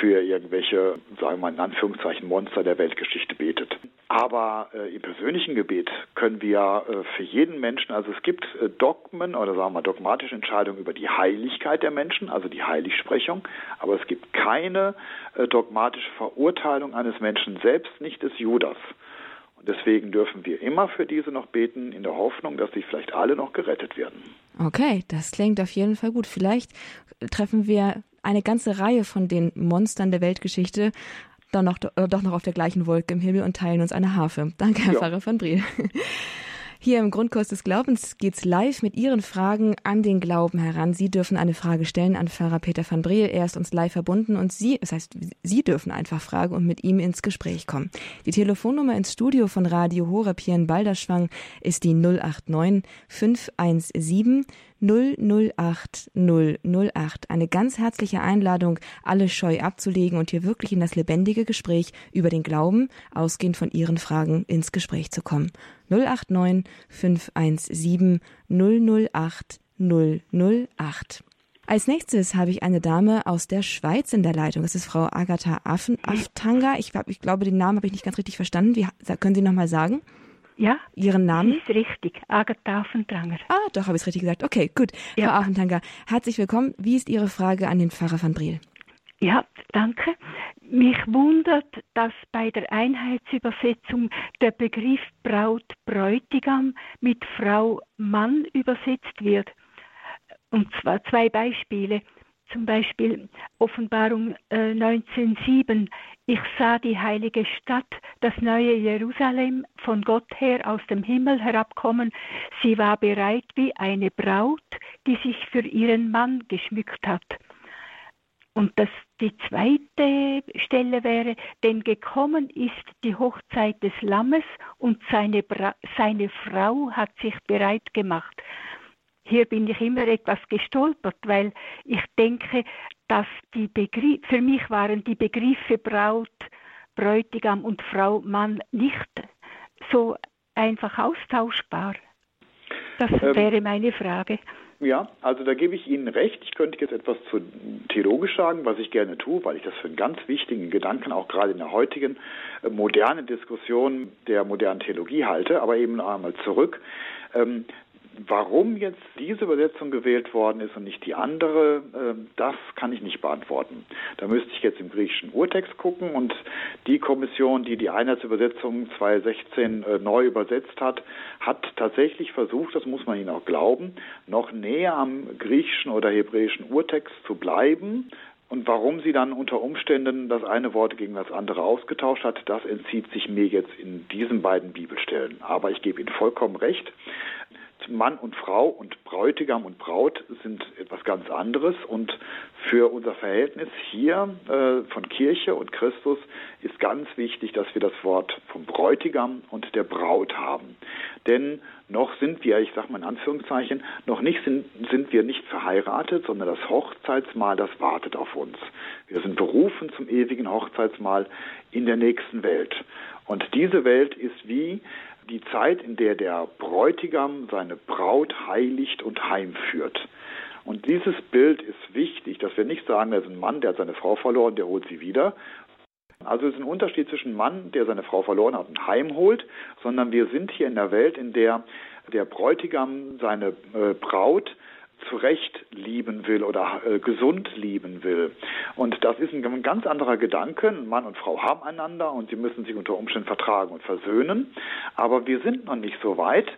für irgendwelche, sagen wir mal in Anführungszeichen, Monster der Weltgeschichte betet. Aber äh, im persönlichen Gebet können wir äh, für jeden Menschen, also es gibt äh, Dogmen oder sagen wir mal dogmatische Entscheidungen über die Heiligkeit der Menschen, also die Heiligsprechung, aber es gibt keine äh, dogmatische Verurteilung eines Menschen, selbst nicht des Judas. Deswegen dürfen wir immer für diese noch beten, in der Hoffnung, dass sie vielleicht alle noch gerettet werden. Okay, das klingt auf jeden Fall gut. Vielleicht treffen wir eine ganze Reihe von den Monstern der Weltgeschichte doch noch, doch noch auf der gleichen Wolke im Himmel und teilen uns eine Harfe. Danke, Herr ja. Pfarrer von Briel. Hier im Grundkurs des Glaubens geht's live mit Ihren Fragen an den Glauben heran. Sie dürfen eine Frage stellen an Pfarrer Peter van Briel. Er ist uns live verbunden und Sie, das heißt, Sie dürfen einfach fragen und mit ihm ins Gespräch kommen. Die Telefonnummer ins Studio von Radio in Balderschwang ist die 089 517 008 008. Eine ganz herzliche Einladung, alle Scheu abzulegen und hier wirklich in das lebendige Gespräch über den Glauben, ausgehend von Ihren Fragen, ins Gespräch zu kommen. 089 517 008 008. Als nächstes habe ich eine Dame aus der Schweiz in der Leitung. Das ist Frau Agatha Affen, Aftanga. Ich, ich glaube, den Namen habe ich nicht ganz richtig verstanden. Wie, können Sie noch mal sagen? Ja. Ihren Namen? Ist richtig. Agatha Affentanger. Ah, doch, habe ich es richtig gesagt. Okay, gut. Ja. Frau Affentanger, herzlich willkommen. Wie ist Ihre Frage an den Pfarrer van Briel? Ja, danke. Mich wundert, dass bei der Einheitsübersetzung der Begriff Braut Bräutigam mit Frau Mann übersetzt wird. Und zwar zwei Beispiele. Zum Beispiel Offenbarung äh, 19.7. Ich sah die heilige Stadt, das neue Jerusalem, von Gott her aus dem Himmel herabkommen. Sie war bereit wie eine Braut, die sich für ihren Mann geschmückt hat. Und das, die zweite Stelle wäre, denn gekommen ist die Hochzeit des Lammes und seine, Bra seine Frau hat sich bereit gemacht hier bin ich immer etwas gestolpert, weil ich denke, dass die Begriff, für mich waren die Begriffe Braut, Bräutigam und Frau Mann nicht so einfach austauschbar. Das ähm, wäre meine Frage. Ja, also da gebe ich Ihnen recht. Ich könnte jetzt etwas zu theologisch sagen, was ich gerne tue, weil ich das für einen ganz wichtigen Gedanken auch gerade in der heutigen äh, modernen Diskussion der modernen Theologie halte. Aber eben einmal zurück. Ähm, Warum jetzt diese Übersetzung gewählt worden ist und nicht die andere, ähm, das kann ich nicht beantworten. Da müsste ich jetzt im griechischen Urtext gucken und die Kommission, die die Einheitsübersetzung 2016 äh, neu übersetzt hat, hat tatsächlich versucht, das muss man ihnen auch glauben, noch näher am griechischen oder hebräischen Urtext zu bleiben, und warum sie dann unter Umständen das eine Wort gegen das andere ausgetauscht hat, das entzieht sich mir jetzt in diesen beiden Bibelstellen. Aber ich gebe Ihnen vollkommen recht. Mann und Frau und Bräutigam und Braut sind etwas ganz anderes und für unser Verhältnis hier äh, von Kirche und Christus ist ganz wichtig, dass wir das Wort vom Bräutigam und der Braut haben. Denn noch sind wir, ich sage mal in Anführungszeichen, noch nicht sind, sind wir nicht verheiratet, sondern das Hochzeitsmahl, das wartet auf uns. Wir sind berufen zum ewigen Hochzeitsmahl in der nächsten Welt. Und diese Welt ist wie die Zeit, in der der Bräutigam seine Braut heiligt und heimführt. Und dieses Bild ist wichtig, dass wir nicht sagen, da ist ein Mann, der hat seine Frau verloren, der holt sie wieder. Also es ist ein Unterschied zwischen Mann, der seine Frau verloren hat und heimholt, sondern wir sind hier in der Welt, in der der Bräutigam seine äh, Braut zurecht lieben will oder äh, gesund lieben will. Und das ist ein, ganz anderer Gedanke. Mann und Frau haben einander und sie müssen sich unter Umständen vertragen und versöhnen. Aber wir sind noch nicht so weit.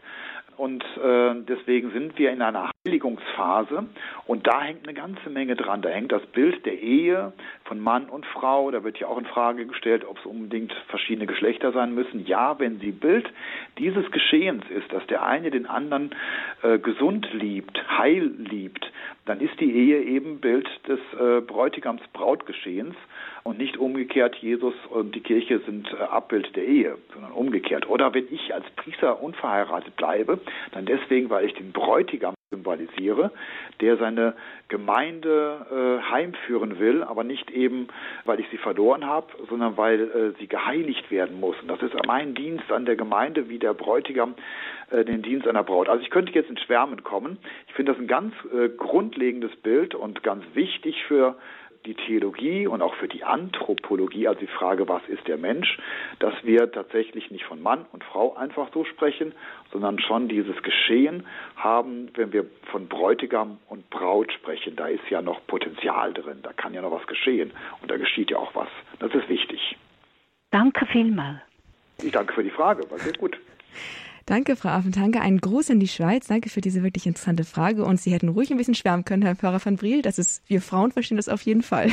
Und äh, deswegen sind wir in einer Heiligungsphase und da hängt eine ganze Menge dran. Da hängt das Bild der Ehe von Mann und Frau. Da wird ja auch in Frage gestellt, ob es unbedingt verschiedene Geschlechter sein müssen. Ja, wenn sie Bild dieses Geschehens ist, dass der eine den anderen äh, gesund liebt, heil liebt, dann ist die Ehe eben Bild des äh, Bräutigams Brautgeschehens und nicht umgekehrt, Jesus und die Kirche sind äh, Abbild der Ehe, sondern umgekehrt. Oder wenn ich als Priester unverheiratet bleibe, dann deswegen, weil ich den Bräutigam symbolisiere, der seine Gemeinde äh, heimführen will, aber nicht eben, weil ich sie verloren habe, sondern weil äh, sie geheiligt werden muss. Und das ist mein Dienst an der Gemeinde, wie der Bräutigam äh, den Dienst einer Braut. Also ich könnte jetzt in Schwärmen kommen. Ich finde das ein ganz äh, grundlegendes Bild und ganz wichtig für die Theologie und auch für die Anthropologie, also die Frage, was ist der Mensch, dass wir tatsächlich nicht von Mann und Frau einfach so sprechen, sondern schon dieses Geschehen haben, wenn wir von Bräutigam und Braut sprechen. Da ist ja noch Potenzial drin, da kann ja noch was geschehen und da geschieht ja auch was. Das ist wichtig. Danke vielmals. Ich danke für die Frage, war sehr gut. Danke, Frau Affentanke. Ein Gruß in die Schweiz. Danke für diese wirklich interessante Frage. Und Sie hätten ruhig ein bisschen schwärmen können, Herr Pfarrer van Briel. Das ist, wir Frauen verstehen das auf jeden Fall.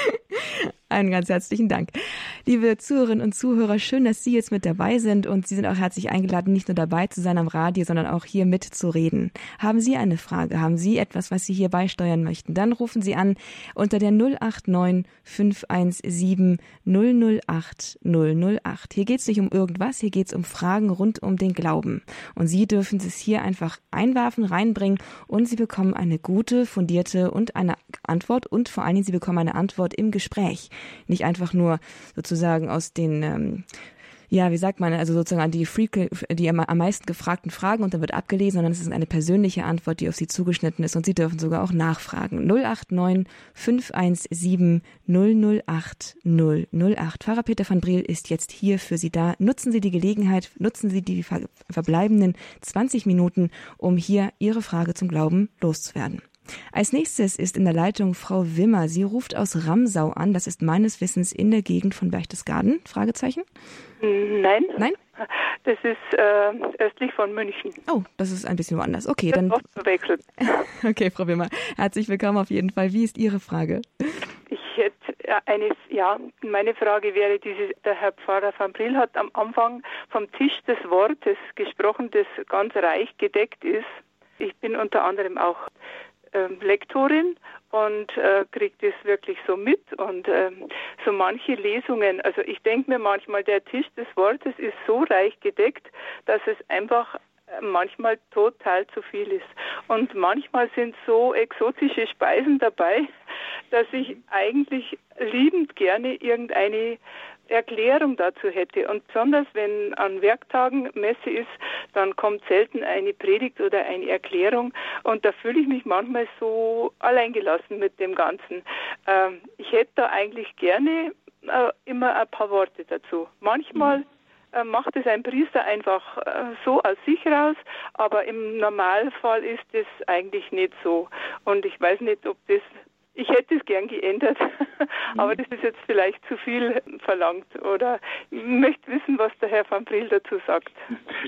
Einen ganz herzlichen Dank. Liebe Zuhörerinnen und Zuhörer, schön, dass Sie jetzt mit dabei sind und Sie sind auch herzlich eingeladen, nicht nur dabei zu sein am Radio, sondern auch hier mitzureden. Haben Sie eine Frage? Haben Sie etwas, was Sie hier beisteuern möchten? Dann rufen Sie an unter der 089 517 008 008. Hier geht es nicht um irgendwas, hier geht es um Fragen rund um den Glauben. Und Sie dürfen es hier einfach einwerfen, reinbringen und Sie bekommen eine gute, fundierte und eine Antwort und vor allen Dingen Sie bekommen eine Antwort im Gespräch. Nicht einfach nur sozusagen aus den ähm, Ja, wie sagt man, also sozusagen die, Freak, die am meisten gefragten Fragen und dann wird abgelesen, sondern es ist eine persönliche Antwort, die auf Sie zugeschnitten ist und Sie dürfen sogar auch nachfragen. 089 517 008 008. Pfarrer Peter van Briel ist jetzt hier für Sie da. Nutzen Sie die Gelegenheit, nutzen Sie die verbleibenden 20 Minuten, um hier Ihre Frage zum Glauben loszuwerden. Als nächstes ist in der Leitung Frau Wimmer. Sie ruft aus Ramsau an. Das ist meines Wissens in der Gegend von Berchtesgaden. Fragezeichen? Nein. Nein? Das ist äh, östlich von München. Oh, das ist ein bisschen woanders. Okay, dann. Oft verwechselt. okay, Frau Wimmer. Herzlich willkommen auf jeden Fall. Wie ist Ihre Frage? Ich hätte eine, ja, meine Frage wäre diese, der Herr Pfarrer van Briel hat am Anfang vom Tisch des Wortes gesprochen, das ganz reich gedeckt ist. Ich bin unter anderem auch Lektorin und äh, kriegt das wirklich so mit und ähm, so manche Lesungen, also ich denke mir manchmal, der Tisch des Wortes ist so reich gedeckt, dass es einfach äh, manchmal total zu viel ist. Und manchmal sind so exotische Speisen dabei, dass ich eigentlich liebend gerne irgendeine Erklärung dazu hätte. Und besonders wenn an Werktagen Messe ist, dann kommt selten eine Predigt oder eine Erklärung. Und da fühle ich mich manchmal so alleingelassen mit dem Ganzen. Ähm, ich hätte da eigentlich gerne äh, immer ein paar Worte dazu. Manchmal äh, macht es ein Priester einfach äh, so aus sich raus, aber im Normalfall ist es eigentlich nicht so. Und ich weiß nicht, ob das ich hätte es gern geändert, aber mhm. das ist jetzt vielleicht zu viel verlangt. Oder ich möchte wissen, was der Herr van Briel dazu sagt.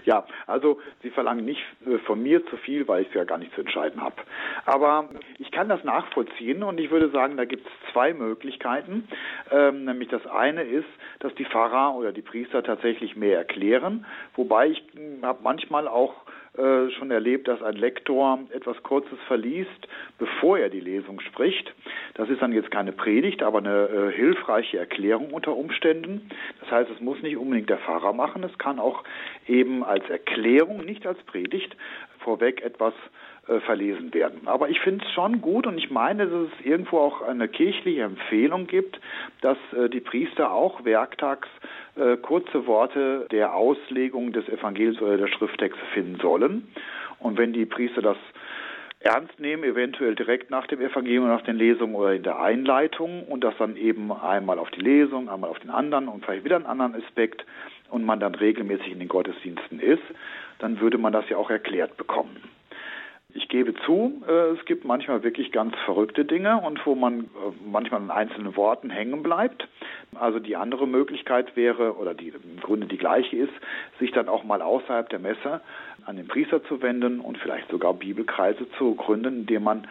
Ja, also Sie verlangen nicht äh, von mir zu viel, weil ich es ja gar nicht zu entscheiden habe. Aber ich kann das nachvollziehen und ich würde sagen, da gibt es zwei Möglichkeiten. Ähm, nämlich das eine ist, dass die Pfarrer oder die Priester tatsächlich mehr erklären, wobei ich hm, habe manchmal auch äh, schon erlebt, dass ein Lektor etwas Kurzes verliest, bevor er die Lesung spricht. Das ist dann jetzt keine Predigt, aber eine äh, hilfreiche Erklärung unter Umständen. Das heißt, es muss nicht unbedingt der Pfarrer machen, es kann auch eben als Erklärung, nicht als Predigt, vorweg etwas äh, verlesen werden. Aber ich finde es schon gut und ich meine, dass es irgendwo auch eine kirchliche Empfehlung gibt, dass äh, die Priester auch werktags äh, kurze Worte der Auslegung des Evangeliums oder der Schrifttexte finden sollen. Und wenn die Priester das ernst nehmen, eventuell direkt nach dem Evangelium, nach den Lesungen oder in der Einleitung und das dann eben einmal auf die Lesung, einmal auf den anderen und vielleicht wieder einen anderen Aspekt und man dann regelmäßig in den Gottesdiensten ist, dann würde man das ja auch erklärt bekommen. Ich gebe zu, äh, es gibt manchmal wirklich ganz verrückte Dinge und wo man äh, manchmal an einzelnen Worten hängen bleibt. Also die andere Möglichkeit wäre, oder die im Grunde die gleiche ist, sich dann auch mal außerhalb der Messe an den Priester zu wenden und vielleicht sogar Bibelkreise zu gründen, indem man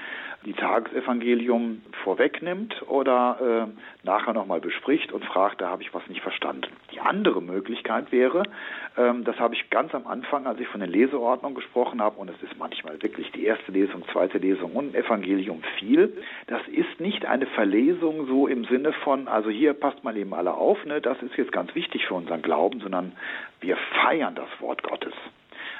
die Tagesevangelium vorwegnimmt oder äh, nachher nochmal bespricht und fragt, da habe ich was nicht verstanden. Die andere Möglichkeit wäre, ähm, das habe ich ganz am Anfang, als ich von den Leseordnungen gesprochen habe, und es ist manchmal wirklich die erste Lesung, zweite Lesung und Evangelium viel. Das ist nicht eine Verlesung so im Sinne von, also hier passt mal eben alle auf, ne, das ist jetzt ganz wichtig für unseren Glauben, sondern wir feiern das Wort Gottes.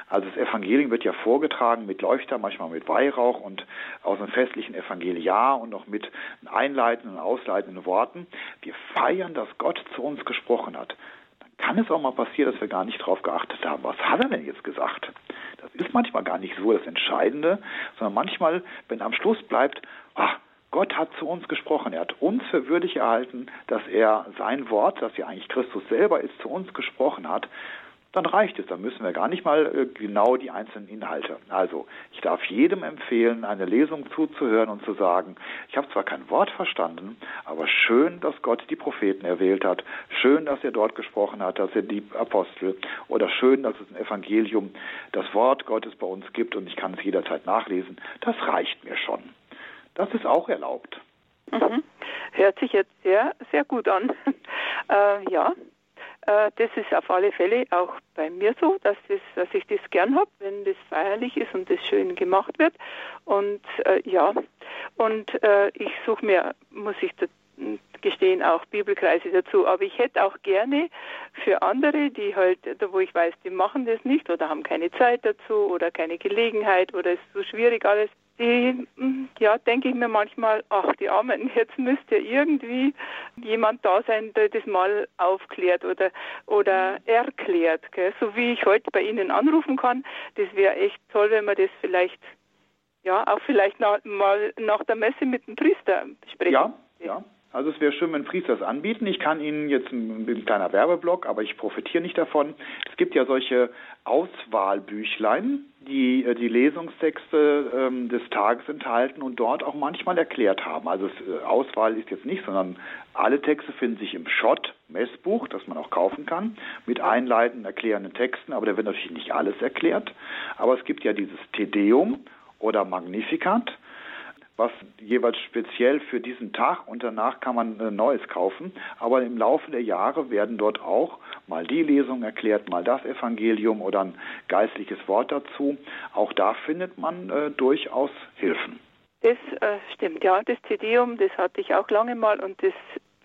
Also das Evangelium wird ja vorgetragen mit Leuchter, manchmal mit Weihrauch und aus einem festlichen Evangeliar und noch mit einleitenden und ausleitenden Worten. Wir feiern, dass Gott zu uns gesprochen hat. Dann kann es auch mal passieren, dass wir gar nicht darauf geachtet haben, was hat er denn jetzt gesagt? Das ist manchmal gar nicht so das Entscheidende, sondern manchmal, wenn am Schluss bleibt, ach, Gott hat zu uns gesprochen. Er hat uns für würdig erhalten, dass er sein Wort, das ja eigentlich Christus selber ist, zu uns gesprochen hat dann reicht es. Dann müssen wir gar nicht mal äh, genau die einzelnen Inhalte. Also ich darf jedem empfehlen, eine Lesung zuzuhören und zu sagen, ich habe zwar kein Wort verstanden, aber schön, dass Gott die Propheten erwählt hat, schön, dass er dort gesprochen hat, dass er die Apostel oder schön, dass es ein Evangelium, das Wort Gottes bei uns gibt und ich kann es jederzeit nachlesen. Das reicht mir schon. Das ist auch erlaubt. Mhm. Hört sich jetzt sehr, sehr gut an. Äh, ja, das ist auf alle Fälle auch bei mir so, dass, das, dass ich das gern habe, wenn das feierlich ist und das schön gemacht wird. Und äh, ja, und äh, ich suche mir, muss ich da, gestehen, auch Bibelkreise dazu. Aber ich hätte auch gerne für andere, die halt, da wo ich weiß, die machen das nicht oder haben keine Zeit dazu oder keine Gelegenheit oder es ist so schwierig alles, die, hm, ja, denke ich mir manchmal, ach, die Armen, jetzt müsste irgendwie jemand da sein, der das mal aufklärt oder, oder erklärt. Gell? So wie ich heute bei Ihnen anrufen kann, das wäre echt toll, wenn man das vielleicht, ja, auch vielleicht nach, mal nach der Messe mit dem Priester sprechen. Ja, ja. Also es wäre schön, wenn Priester es anbieten. Ich kann Ihnen jetzt ein, ein kleiner Werbeblock, aber ich profitiere nicht davon. Es gibt ja solche Auswahlbüchlein, die äh, die Lesungstexte ähm, des Tages enthalten und dort auch manchmal erklärt haben. Also es, äh, Auswahl ist jetzt nicht, sondern alle Texte finden sich im Schott Messbuch, das man auch kaufen kann, mit einleitenden, erklärenden Texten, aber da wird natürlich nicht alles erklärt. Aber es gibt ja dieses Tedeum oder Magnificat was jeweils speziell für diesen Tag und danach kann man äh, Neues kaufen. Aber im Laufe der Jahre werden dort auch mal die Lesung erklärt, mal das Evangelium oder ein geistliches Wort dazu. Auch da findet man äh, durchaus Hilfen. Das äh, stimmt, ja. Das Tedeum, das hatte ich auch lange mal und das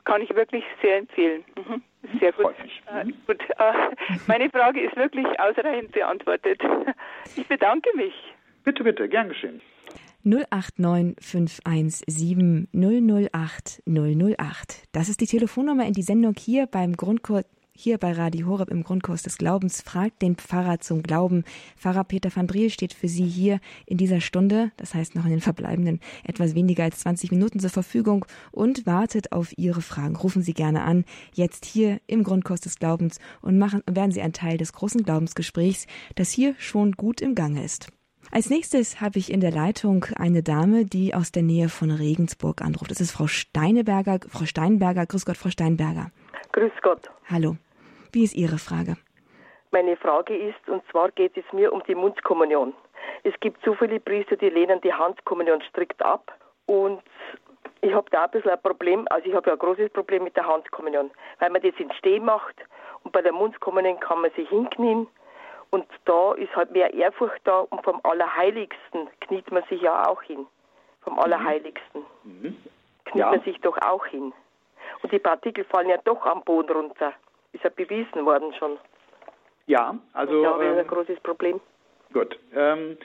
kann ich wirklich sehr empfehlen. Mhm. Sehr gut. Äh, gut. Äh, meine Frage ist wirklich ausreichend beantwortet. Ich bedanke mich. Bitte, bitte, gern geschehen. 089 517 008 008. Das ist die Telefonnummer in die Sendung hier beim Grundkurs hier bei Radio Horeb im Grundkurs des Glaubens fragt den Pfarrer zum Glauben. Pfarrer Peter van Briel steht für Sie hier in dieser Stunde, das heißt noch in den verbleibenden etwas weniger als 20 Minuten zur Verfügung und wartet auf Ihre Fragen. Rufen Sie gerne an, jetzt hier im Grundkurs des Glaubens und machen, werden Sie ein Teil des großen Glaubensgesprächs, das hier schon gut im Gange ist. Als nächstes habe ich in der Leitung eine Dame, die aus der Nähe von Regensburg anruft. Das ist Frau Steineberger. Frau Steinberger, grüß Gott, Frau Steinberger. Grüß Gott. Hallo. Wie ist Ihre Frage? Meine Frage ist, und zwar geht es mir um die Mundkommunion. Es gibt so viele Priester, die lehnen die Handkommunion strikt ab. Und ich habe da ein bisschen ein Problem, also ich habe ja ein großes Problem mit der Handkommunion, weil man das in Stehen macht und bei der Mundkommunion kann man sich hinknien und da ist halt mehr Ehrfurcht da und vom Allerheiligsten kniet man sich ja auch hin. Vom Allerheiligsten mhm. kniet ja. man sich doch auch hin. Und die Partikel fallen ja doch am Boden runter. Ist ja bewiesen worden schon. Ja, also. Da habe ich ein ähm, großes Problem. Gut. Ähm,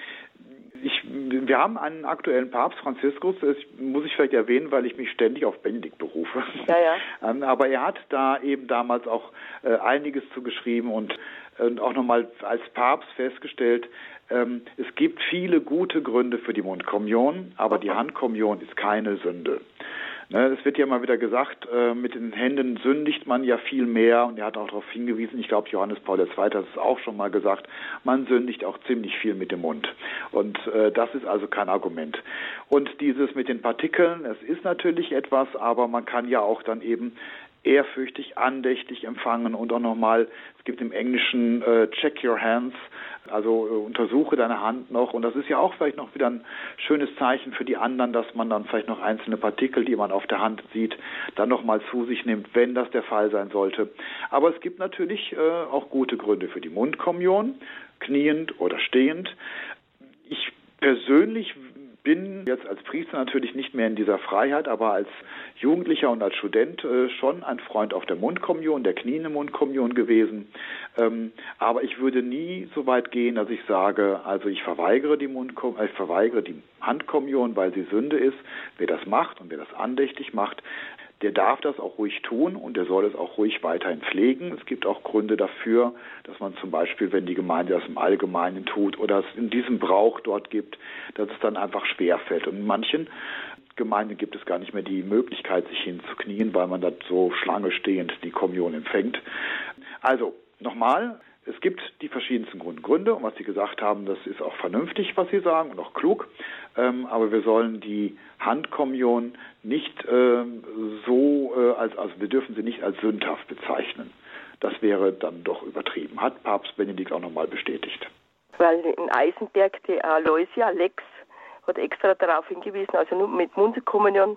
ich, wir haben einen aktuellen Papst, Franziskus, das muss ich vielleicht erwähnen, weil ich mich ständig auf Benedikt berufe. Ja, ja. Ähm, aber er hat da eben damals auch äh, einiges zugeschrieben und und auch nochmal als Papst festgestellt, ähm, es gibt viele gute Gründe für die Mundkommunion, aber die Handkommunion ist keine Sünde. Ne, es wird ja mal wieder gesagt, äh, mit den Händen sündigt man ja viel mehr und er hat auch darauf hingewiesen, ich glaube Johannes Paul II. hat es auch schon mal gesagt, man sündigt auch ziemlich viel mit dem Mund. Und äh, das ist also kein Argument. Und dieses mit den Partikeln, es ist natürlich etwas, aber man kann ja auch dann eben ehrfürchtig, andächtig empfangen und auch nochmal, es gibt im Englischen äh, Check Your Hands, also äh, untersuche deine Hand noch und das ist ja auch vielleicht noch wieder ein schönes Zeichen für die anderen, dass man dann vielleicht noch einzelne Partikel, die man auf der Hand sieht, dann nochmal zu sich nimmt, wenn das der Fall sein sollte. Aber es gibt natürlich äh, auch gute Gründe für die Mundkommunion, kniend oder stehend. Ich persönlich bin jetzt als Priester natürlich nicht mehr in dieser Freiheit, aber als Jugendlicher und als Student äh, schon ein Freund auf der Mundkommunion, der kniende Mundkommunion gewesen. Ähm, aber ich würde nie so weit gehen, dass ich sage, also ich verweigere die Mundkom äh, ich verweigere die Handkommunion, weil sie Sünde ist. Wer das macht und wer das andächtig macht, der darf das auch ruhig tun und der soll es auch ruhig weiterhin pflegen. Es gibt auch Gründe dafür, dass man zum Beispiel, wenn die Gemeinde das im Allgemeinen tut oder es in diesem Brauch dort gibt, dass es dann einfach schwerfällt. Und in manchen Gemeinden gibt es gar nicht mehr die Möglichkeit, sich hinzuknien, weil man da so Schlange stehend die Kommunion empfängt. Also, nochmal, es gibt die verschiedensten Gründe und was Sie gesagt haben, das ist auch vernünftig, was Sie sagen und auch klug. Ähm, aber wir sollen die Handkommunion nicht äh, so, äh, als, also wir dürfen sie nicht als sündhaft bezeichnen. Das wäre dann doch übertrieben. Hat Papst Benedikt auch nochmal bestätigt. Weil in Eisenberg die Aloysia Lex hat extra darauf hingewiesen, also mit Mundkommunion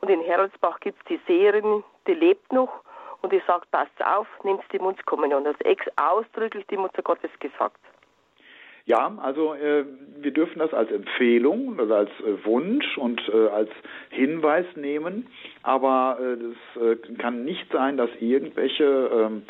und in Heroldsbach gibt es die Seherin, die lebt noch und ich sage, passt auf, nimmt die Mundkommunion. Das ex ausdrücklich die Mutter Gottes gesagt. Ja, also äh, wir dürfen das als Empfehlung, also als äh, Wunsch und äh, als Hinweis nehmen, aber es kann nicht sein, dass irgendwelche ähm,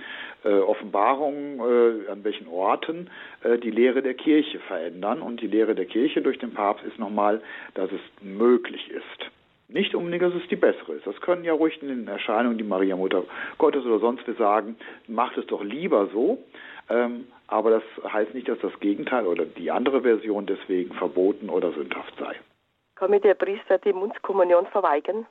Offenbarungen an welchen Orten die Lehre der Kirche verändern. Und die Lehre der Kirche durch den Papst ist nochmal, dass es möglich ist. Nicht unbedingt, dass es die bessere ist. Das können ja ruhig in den Erscheinungen die Maria Mutter Gottes oder sonst wir sagen, macht es doch lieber so. Ähm, aber das heißt nicht, dass das Gegenteil oder die andere Version deswegen verboten oder sündhaft sei. Kann mir der Priester die Mundskommunion verweigern,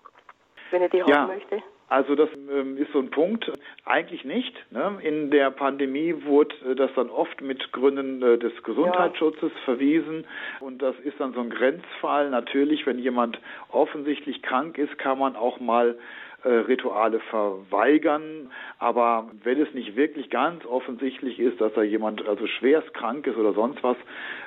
wenn er die ja. haben möchte? Also das ähm, ist so ein Punkt. Eigentlich nicht. Ne? In der Pandemie wurde äh, das dann oft mit Gründen äh, des Gesundheitsschutzes ja. verwiesen. Und das ist dann so ein Grenzfall. Natürlich, wenn jemand offensichtlich krank ist, kann man auch mal äh, Rituale verweigern. Aber wenn es nicht wirklich ganz offensichtlich ist, dass da jemand also schwerst krank ist oder sonst was,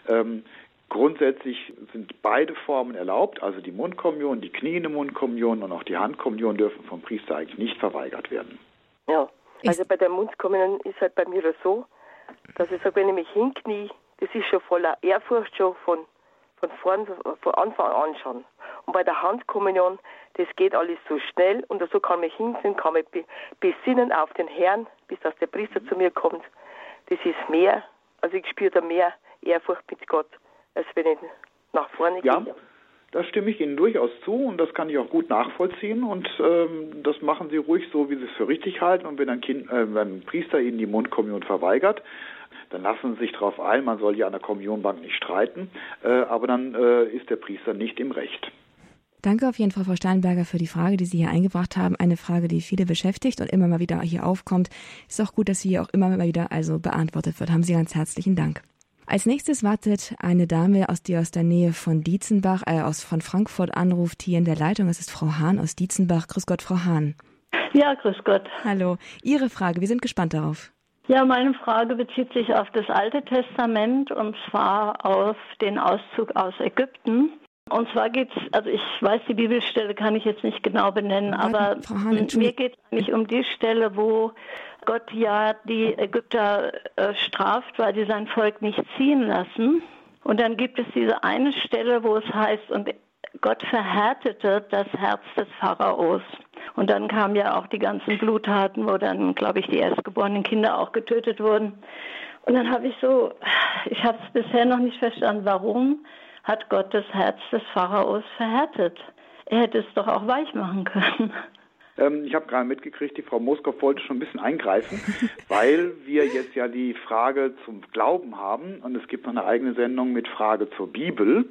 ähm, Grundsätzlich sind beide Formen erlaubt, also die Mundkommunion, die kniende Mundkommunion und auch die Handkommunion dürfen vom Priester eigentlich nicht verweigert werden. Ja, also bei der Mundkommunion ist halt bei mir so, dass ich sage, wenn ich mich hinknie, das ist schon voller Ehrfurcht schon von, von, vorn, von Anfang an schon. Und bei der Handkommunion, das geht alles so schnell und so kann mich hinknien, kann mich besinnen auf den Herrn, bis dass der Priester zu mir kommt. Das ist mehr, also ich spüre da mehr Ehrfurcht mit Gott als wenn ich nach vorne ja. gehe. Das stimme ich Ihnen durchaus zu und das kann ich auch gut nachvollziehen und ähm, das machen Sie ruhig so, wie Sie es für richtig halten. Und wenn ein, kind, äh, wenn ein Priester Ihnen die Mundkommunion verweigert, dann lassen Sie sich darauf ein, man soll ja an der Kommunionbank nicht streiten, äh, aber dann äh, ist der Priester nicht im Recht. Danke auf jeden Fall, Frau Steinberger, für die Frage, die Sie hier eingebracht haben. Eine Frage, die viele beschäftigt und immer mal wieder hier aufkommt. Ist auch gut, dass sie hier auch immer mal wieder also beantwortet wird. Haben Sie ganz herzlichen Dank. Als nächstes wartet eine Dame, aus die aus der Nähe von Dietzenbach, äh, aus von Frankfurt anruft, hier in der Leitung. Es ist Frau Hahn aus Dietzenbach. Grüß Gott, Frau Hahn. Ja, grüß Gott. Hallo. Ihre Frage, wir sind gespannt darauf. Ja, meine Frage bezieht sich auf das Alte Testament und zwar auf den Auszug aus Ägypten. Und zwar geht es, also ich weiß, die Bibelstelle kann ich jetzt nicht genau benennen, Warten, aber Hahn, mir geht es eigentlich um die Stelle, wo Gott ja die Ägypter äh, straft, weil sie sein Volk nicht ziehen lassen. Und dann gibt es diese eine Stelle, wo es heißt, und Gott verhärtete das Herz des Pharaos. Und dann kamen ja auch die ganzen Bluttaten, wo dann, glaube ich, die erstgeborenen Kinder auch getötet wurden. Und dann habe ich so, ich habe es bisher noch nicht verstanden, warum hat Gott das Herz des Pharaos verhärtet? Er hätte es doch auch weich machen können. Ähm, ich habe gerade mitgekriegt, die Frau Moskow wollte schon ein bisschen eingreifen, weil wir jetzt ja die Frage zum Glauben haben und es gibt noch eine eigene Sendung mit Frage zur Bibel.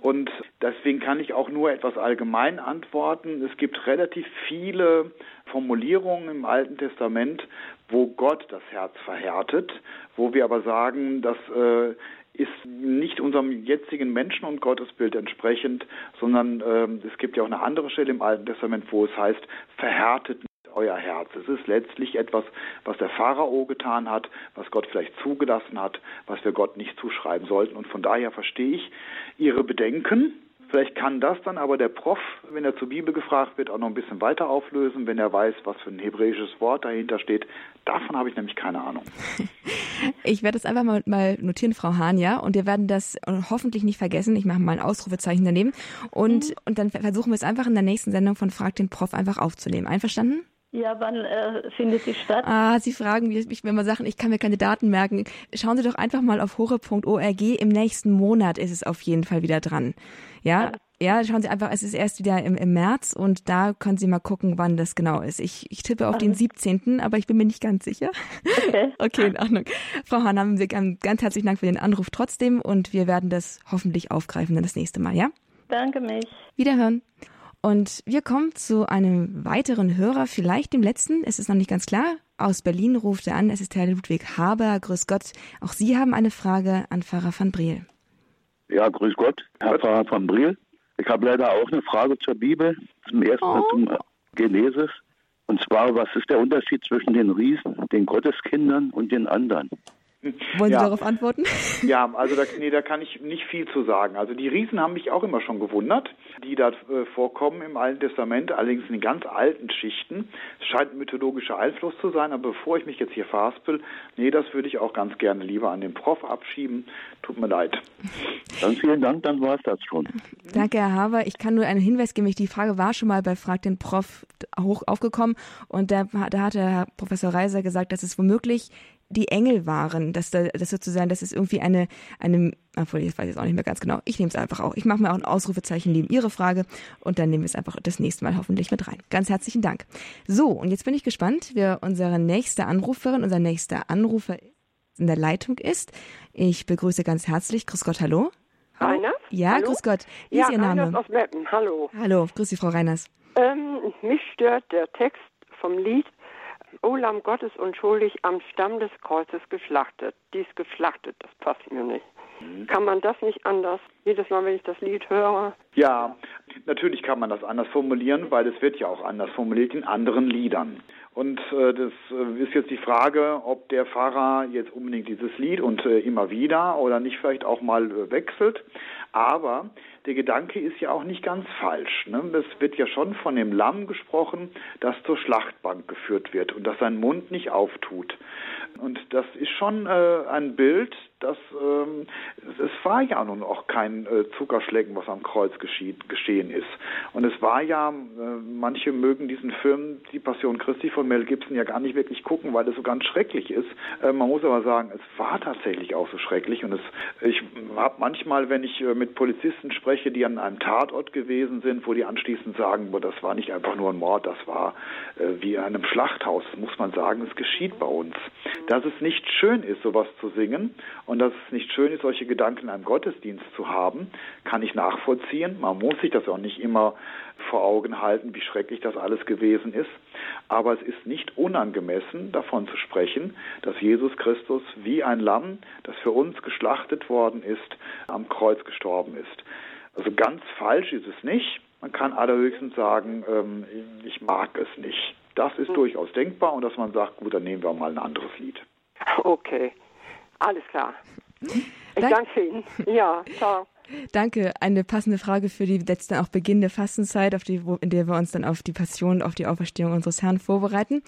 Und deswegen kann ich auch nur etwas allgemein antworten. Es gibt relativ viele Formulierungen im Alten Testament, wo Gott das Herz verhärtet, wo wir aber sagen, dass äh, ist nicht unserem jetzigen Menschen- und Gottesbild entsprechend, sondern ähm, es gibt ja auch eine andere Stelle im Alten Testament, wo es heißt, verhärtet euer Herz. Es ist letztlich etwas, was der Pharao getan hat, was Gott vielleicht zugelassen hat, was wir Gott nicht zuschreiben sollten. Und von daher verstehe ich Ihre Bedenken, Vielleicht kann das dann aber der Prof, wenn er zur Bibel gefragt wird, auch noch ein bisschen weiter auflösen, wenn er weiß, was für ein hebräisches Wort dahinter steht. Davon habe ich nämlich keine Ahnung. Ich werde das einfach mal, mal notieren, Frau Hahn, ja, und wir werden das hoffentlich nicht vergessen. Ich mache mal ein Ausrufezeichen daneben und, mhm. und dann versuchen wir es einfach in der nächsten Sendung von Frag den Prof einfach aufzunehmen. Einverstanden? Ja, wann äh, findet die statt? Ah, Sie fragen mich, wenn man sagen, ich kann mir keine Daten merken. Schauen Sie doch einfach mal auf hore.org. Im nächsten Monat ist es auf jeden Fall wieder dran. Ja, ja, schauen Sie einfach, es ist erst wieder im, im März und da können Sie mal gucken, wann das genau ist. Ich, ich tippe auf den 17., aber ich bin mir nicht ganz sicher. Okay. okay, in Ordnung. Frau Hahn, haben Sie ganz herzlichen Dank für den Anruf trotzdem und wir werden das hoffentlich aufgreifen dann das nächste Mal, ja? Danke mich. Wiederhören. Und wir kommen zu einem weiteren Hörer, vielleicht dem letzten, es ist noch nicht ganz klar. Aus Berlin ruft er an, es ist Herr Ludwig Haber. Grüß Gott. Auch Sie haben eine Frage an Pfarrer van Briel. Ja, grüß Gott, Herr Pfarrer van Briel. Ich habe leider auch eine Frage zur Bibel, zum ersten oh. zum Genesis. Und zwar, was ist der Unterschied zwischen den Riesen, den Gotteskindern und den anderen? Wollen Sie ja. darauf antworten? Ja, also da, nee, da kann ich nicht viel zu sagen. Also die Riesen haben mich auch immer schon gewundert, die da äh, vorkommen im Alten Testament, allerdings in den ganz alten Schichten. Es scheint ein mythologischer Einfluss zu sein, aber bevor ich mich jetzt hier verhaspel, nee, das würde ich auch ganz gerne lieber an den Prof abschieben. Tut mir leid. Dann vielen Dank, dann war es das schon. Danke, Herr Haber. Ich kann nur einen Hinweis geben. Die Frage war schon mal bei Frag den Prof hoch aufgekommen und da, da hatte Herr Professor Reiser gesagt, dass es womöglich die Engel waren, dass da, das sozusagen, das ist irgendwie eine, eine, obwohl ich weiß jetzt auch nicht mehr ganz genau. Ich nehme es einfach auch. Ich mache mir auch ein Ausrufezeichen neben Ihre Frage und dann nehmen wir es einfach das nächste Mal hoffentlich mit rein. Ganz herzlichen Dank. So, und jetzt bin ich gespannt, wer unsere nächste Anruferin, unser nächster Anrufer in der Leitung ist. Ich begrüße ganz herzlich. Grüß Gott, hallo. Reiners? Ja, hallo? grüß Gott. Wie ja, ist Ihr Name? Reiners aus Meppen. Hallo. Hallo, grüß Sie, Frau Reiners. Ähm, mich stört der Text vom Lied O Lamm Gottes unschuldig am Stamm des Kreuzes geschlachtet. Dies geschlachtet, das passt mir nicht. Mhm. Kann man das nicht anders? Jedes Mal, wenn ich das Lied höre. Ja, natürlich kann man das anders formulieren, weil es wird ja auch anders formuliert in anderen Liedern. Und äh, das äh, ist jetzt die Frage, ob der Pfarrer jetzt unbedingt dieses Lied und äh, immer wieder oder nicht vielleicht auch mal äh, wechselt. Aber der Gedanke ist ja auch nicht ganz falsch. Ne? Es wird ja schon von dem Lamm gesprochen, das zur Schlachtbank geführt wird und das seinen Mund nicht auftut. Und das ist schon äh, ein Bild, das ähm, es war ja nun auch kein äh, Zuckerschlecken, was am Kreuz geschieht, geschehen ist. Und es war ja, äh, manche mögen diesen Film Die Passion Christi von Mel Gibson ja gar nicht wirklich gucken, weil es so ganz schrecklich ist. Äh, man muss aber sagen, es war tatsächlich auch so schrecklich. Und es, ich habe manchmal, wenn ich äh, mit Polizisten spreche, die an einem Tatort gewesen sind, wo die anschließend sagen, boah, das war nicht einfach nur ein Mord, das war äh, wie in einem Schlachthaus, muss man sagen, es geschieht bei uns. Dass es nicht schön ist, sowas zu singen und dass es nicht schön ist, solche Gedanken in einem Gottesdienst zu haben, kann ich nachvollziehen. Man muss sich das auch nicht immer vor Augen halten, wie schrecklich das alles gewesen ist. Aber es ist nicht unangemessen, davon zu sprechen, dass Jesus Christus wie ein Lamm, das für uns geschlachtet worden ist, am Kreuz gestorben ist. Also ganz falsch ist es nicht. Man kann allerhöchstens sagen, ähm, ich mag es nicht. Das ist hm. durchaus denkbar und dass man sagt, gut, dann nehmen wir mal ein anderes Lied. Okay, alles klar. Ich danke Ihnen. Ja, ciao. Danke. Eine passende Frage für die letzte auch beginnende Fastenzeit, auf die, in der wir uns dann auf die Passion, auf die Auferstehung unseres Herrn vorbereiten.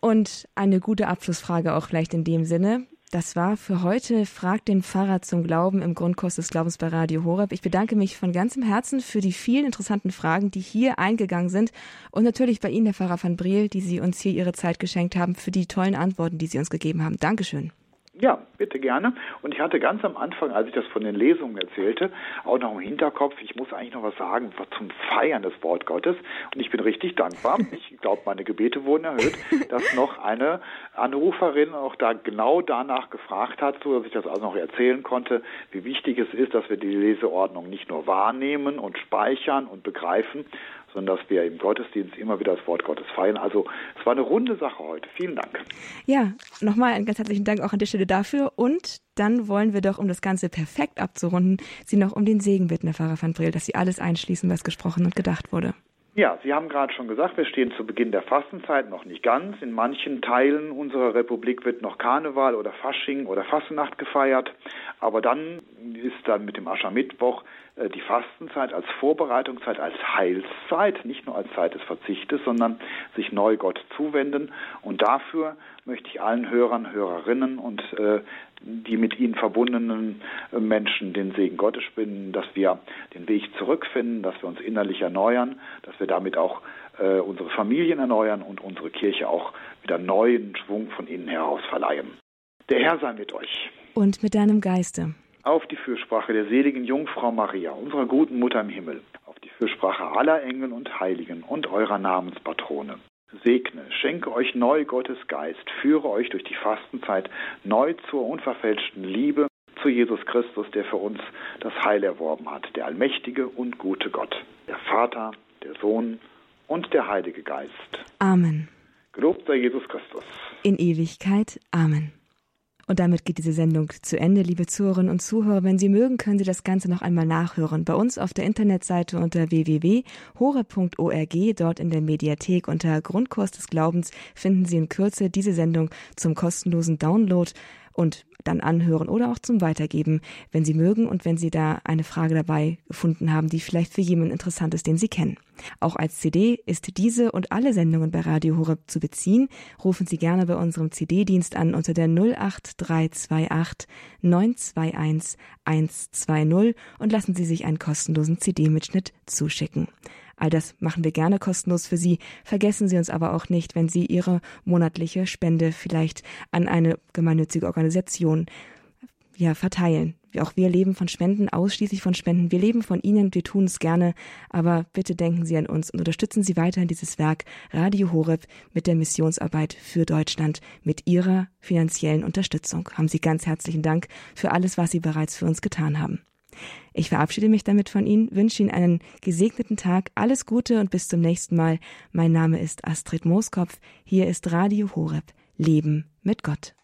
Und eine gute Abschlussfrage auch vielleicht in dem Sinne. Das war für heute Frag den Pfarrer zum Glauben im Grundkurs des Glaubens bei Radio Horeb. Ich bedanke mich von ganzem Herzen für die vielen interessanten Fragen, die hier eingegangen sind und natürlich bei Ihnen, Herr Pfarrer van Briel, die Sie uns hier Ihre Zeit geschenkt haben, für die tollen Antworten, die Sie uns gegeben haben. Dankeschön. Ja, bitte gerne. Und ich hatte ganz am Anfang, als ich das von den Lesungen erzählte, auch noch im Hinterkopf, ich muss eigentlich noch was sagen zum Feiern des Wort Gottes. Und ich bin richtig dankbar. Ich glaube, meine Gebete wurden erhöht, dass noch eine Anruferin auch da genau danach gefragt hat, so dass ich das also noch erzählen konnte, wie wichtig es ist, dass wir die Leseordnung nicht nur wahrnehmen und speichern und begreifen, sondern dass wir im Gottesdienst immer wieder das Wort Gottes feiern. Also es war eine runde Sache heute. Vielen Dank. Ja, nochmal einen ganz herzlichen Dank auch an der Stelle dafür. Und dann wollen wir doch, um das Ganze perfekt abzurunden, Sie noch um den Segen bitten, Herr Pfarrer van Brill, dass Sie alles einschließen, was gesprochen und gedacht wurde. Ja, Sie haben gerade schon gesagt, wir stehen zu Beginn der Fastenzeit noch nicht ganz. In manchen Teilen unserer Republik wird noch Karneval oder Fasching oder Fastnacht gefeiert. Aber dann ist dann mit dem Aschermittwoch die Fastenzeit als Vorbereitungszeit, als Heilszeit, nicht nur als Zeit des Verzichtes, sondern sich neu Gott zuwenden. Und dafür möchte ich allen Hörern, Hörerinnen und äh, die mit ihnen verbundenen äh, Menschen den Segen Gottes spinnen, dass wir den Weg zurückfinden, dass wir uns innerlich erneuern, dass wir damit auch äh, unsere Familien erneuern und unsere Kirche auch wieder neuen Schwung von innen heraus verleihen. Der Herr sei mit euch. Und mit deinem Geiste. Auf die Fürsprache der seligen Jungfrau Maria, unserer guten Mutter im Himmel, auf die Fürsprache aller Engel und Heiligen und eurer Namenspatrone segne, schenke euch neu Gottes Geist, führe euch durch die Fastenzeit neu zur unverfälschten Liebe zu Jesus Christus, der für uns das Heil erworben hat, der allmächtige und gute Gott, der Vater, der Sohn und der Heilige Geist. Amen. Gelobt sei Jesus Christus. In Ewigkeit. Amen. Und damit geht diese Sendung zu Ende, liebe Zuhörerinnen und Zuhörer. Wenn Sie mögen, können Sie das Ganze noch einmal nachhören. Bei uns auf der Internetseite unter www.hore.org, dort in der Mediathek unter Grundkurs des Glaubens finden Sie in Kürze diese Sendung zum kostenlosen Download und dann anhören oder auch zum Weitergeben, wenn Sie mögen und wenn Sie da eine Frage dabei gefunden haben, die vielleicht für jemanden interessant ist, den Sie kennen. Auch als CD ist diese und alle Sendungen bei Radio Horeb zu beziehen. Rufen Sie gerne bei unserem CD-Dienst an unter der 08328 921 120 und lassen Sie sich einen kostenlosen CD-Mitschnitt zuschicken. All das machen wir gerne kostenlos für Sie. Vergessen Sie uns aber auch nicht, wenn Sie Ihre monatliche Spende vielleicht an eine gemeinnützige Organisation ja, verteilen. Auch wir leben von Spenden, ausschließlich von Spenden. Wir leben von Ihnen, wir tun es gerne, aber bitte denken Sie an uns und unterstützen Sie weiterhin dieses Werk Radio Horeb mit der Missionsarbeit für Deutschland mit Ihrer finanziellen Unterstützung. Haben Sie ganz herzlichen Dank für alles, was Sie bereits für uns getan haben. Ich verabschiede mich damit von Ihnen, wünsche Ihnen einen gesegneten Tag, alles Gute und bis zum nächsten Mal. Mein Name ist Astrid Mooskopf. Hier ist Radio Horeb. Leben mit Gott.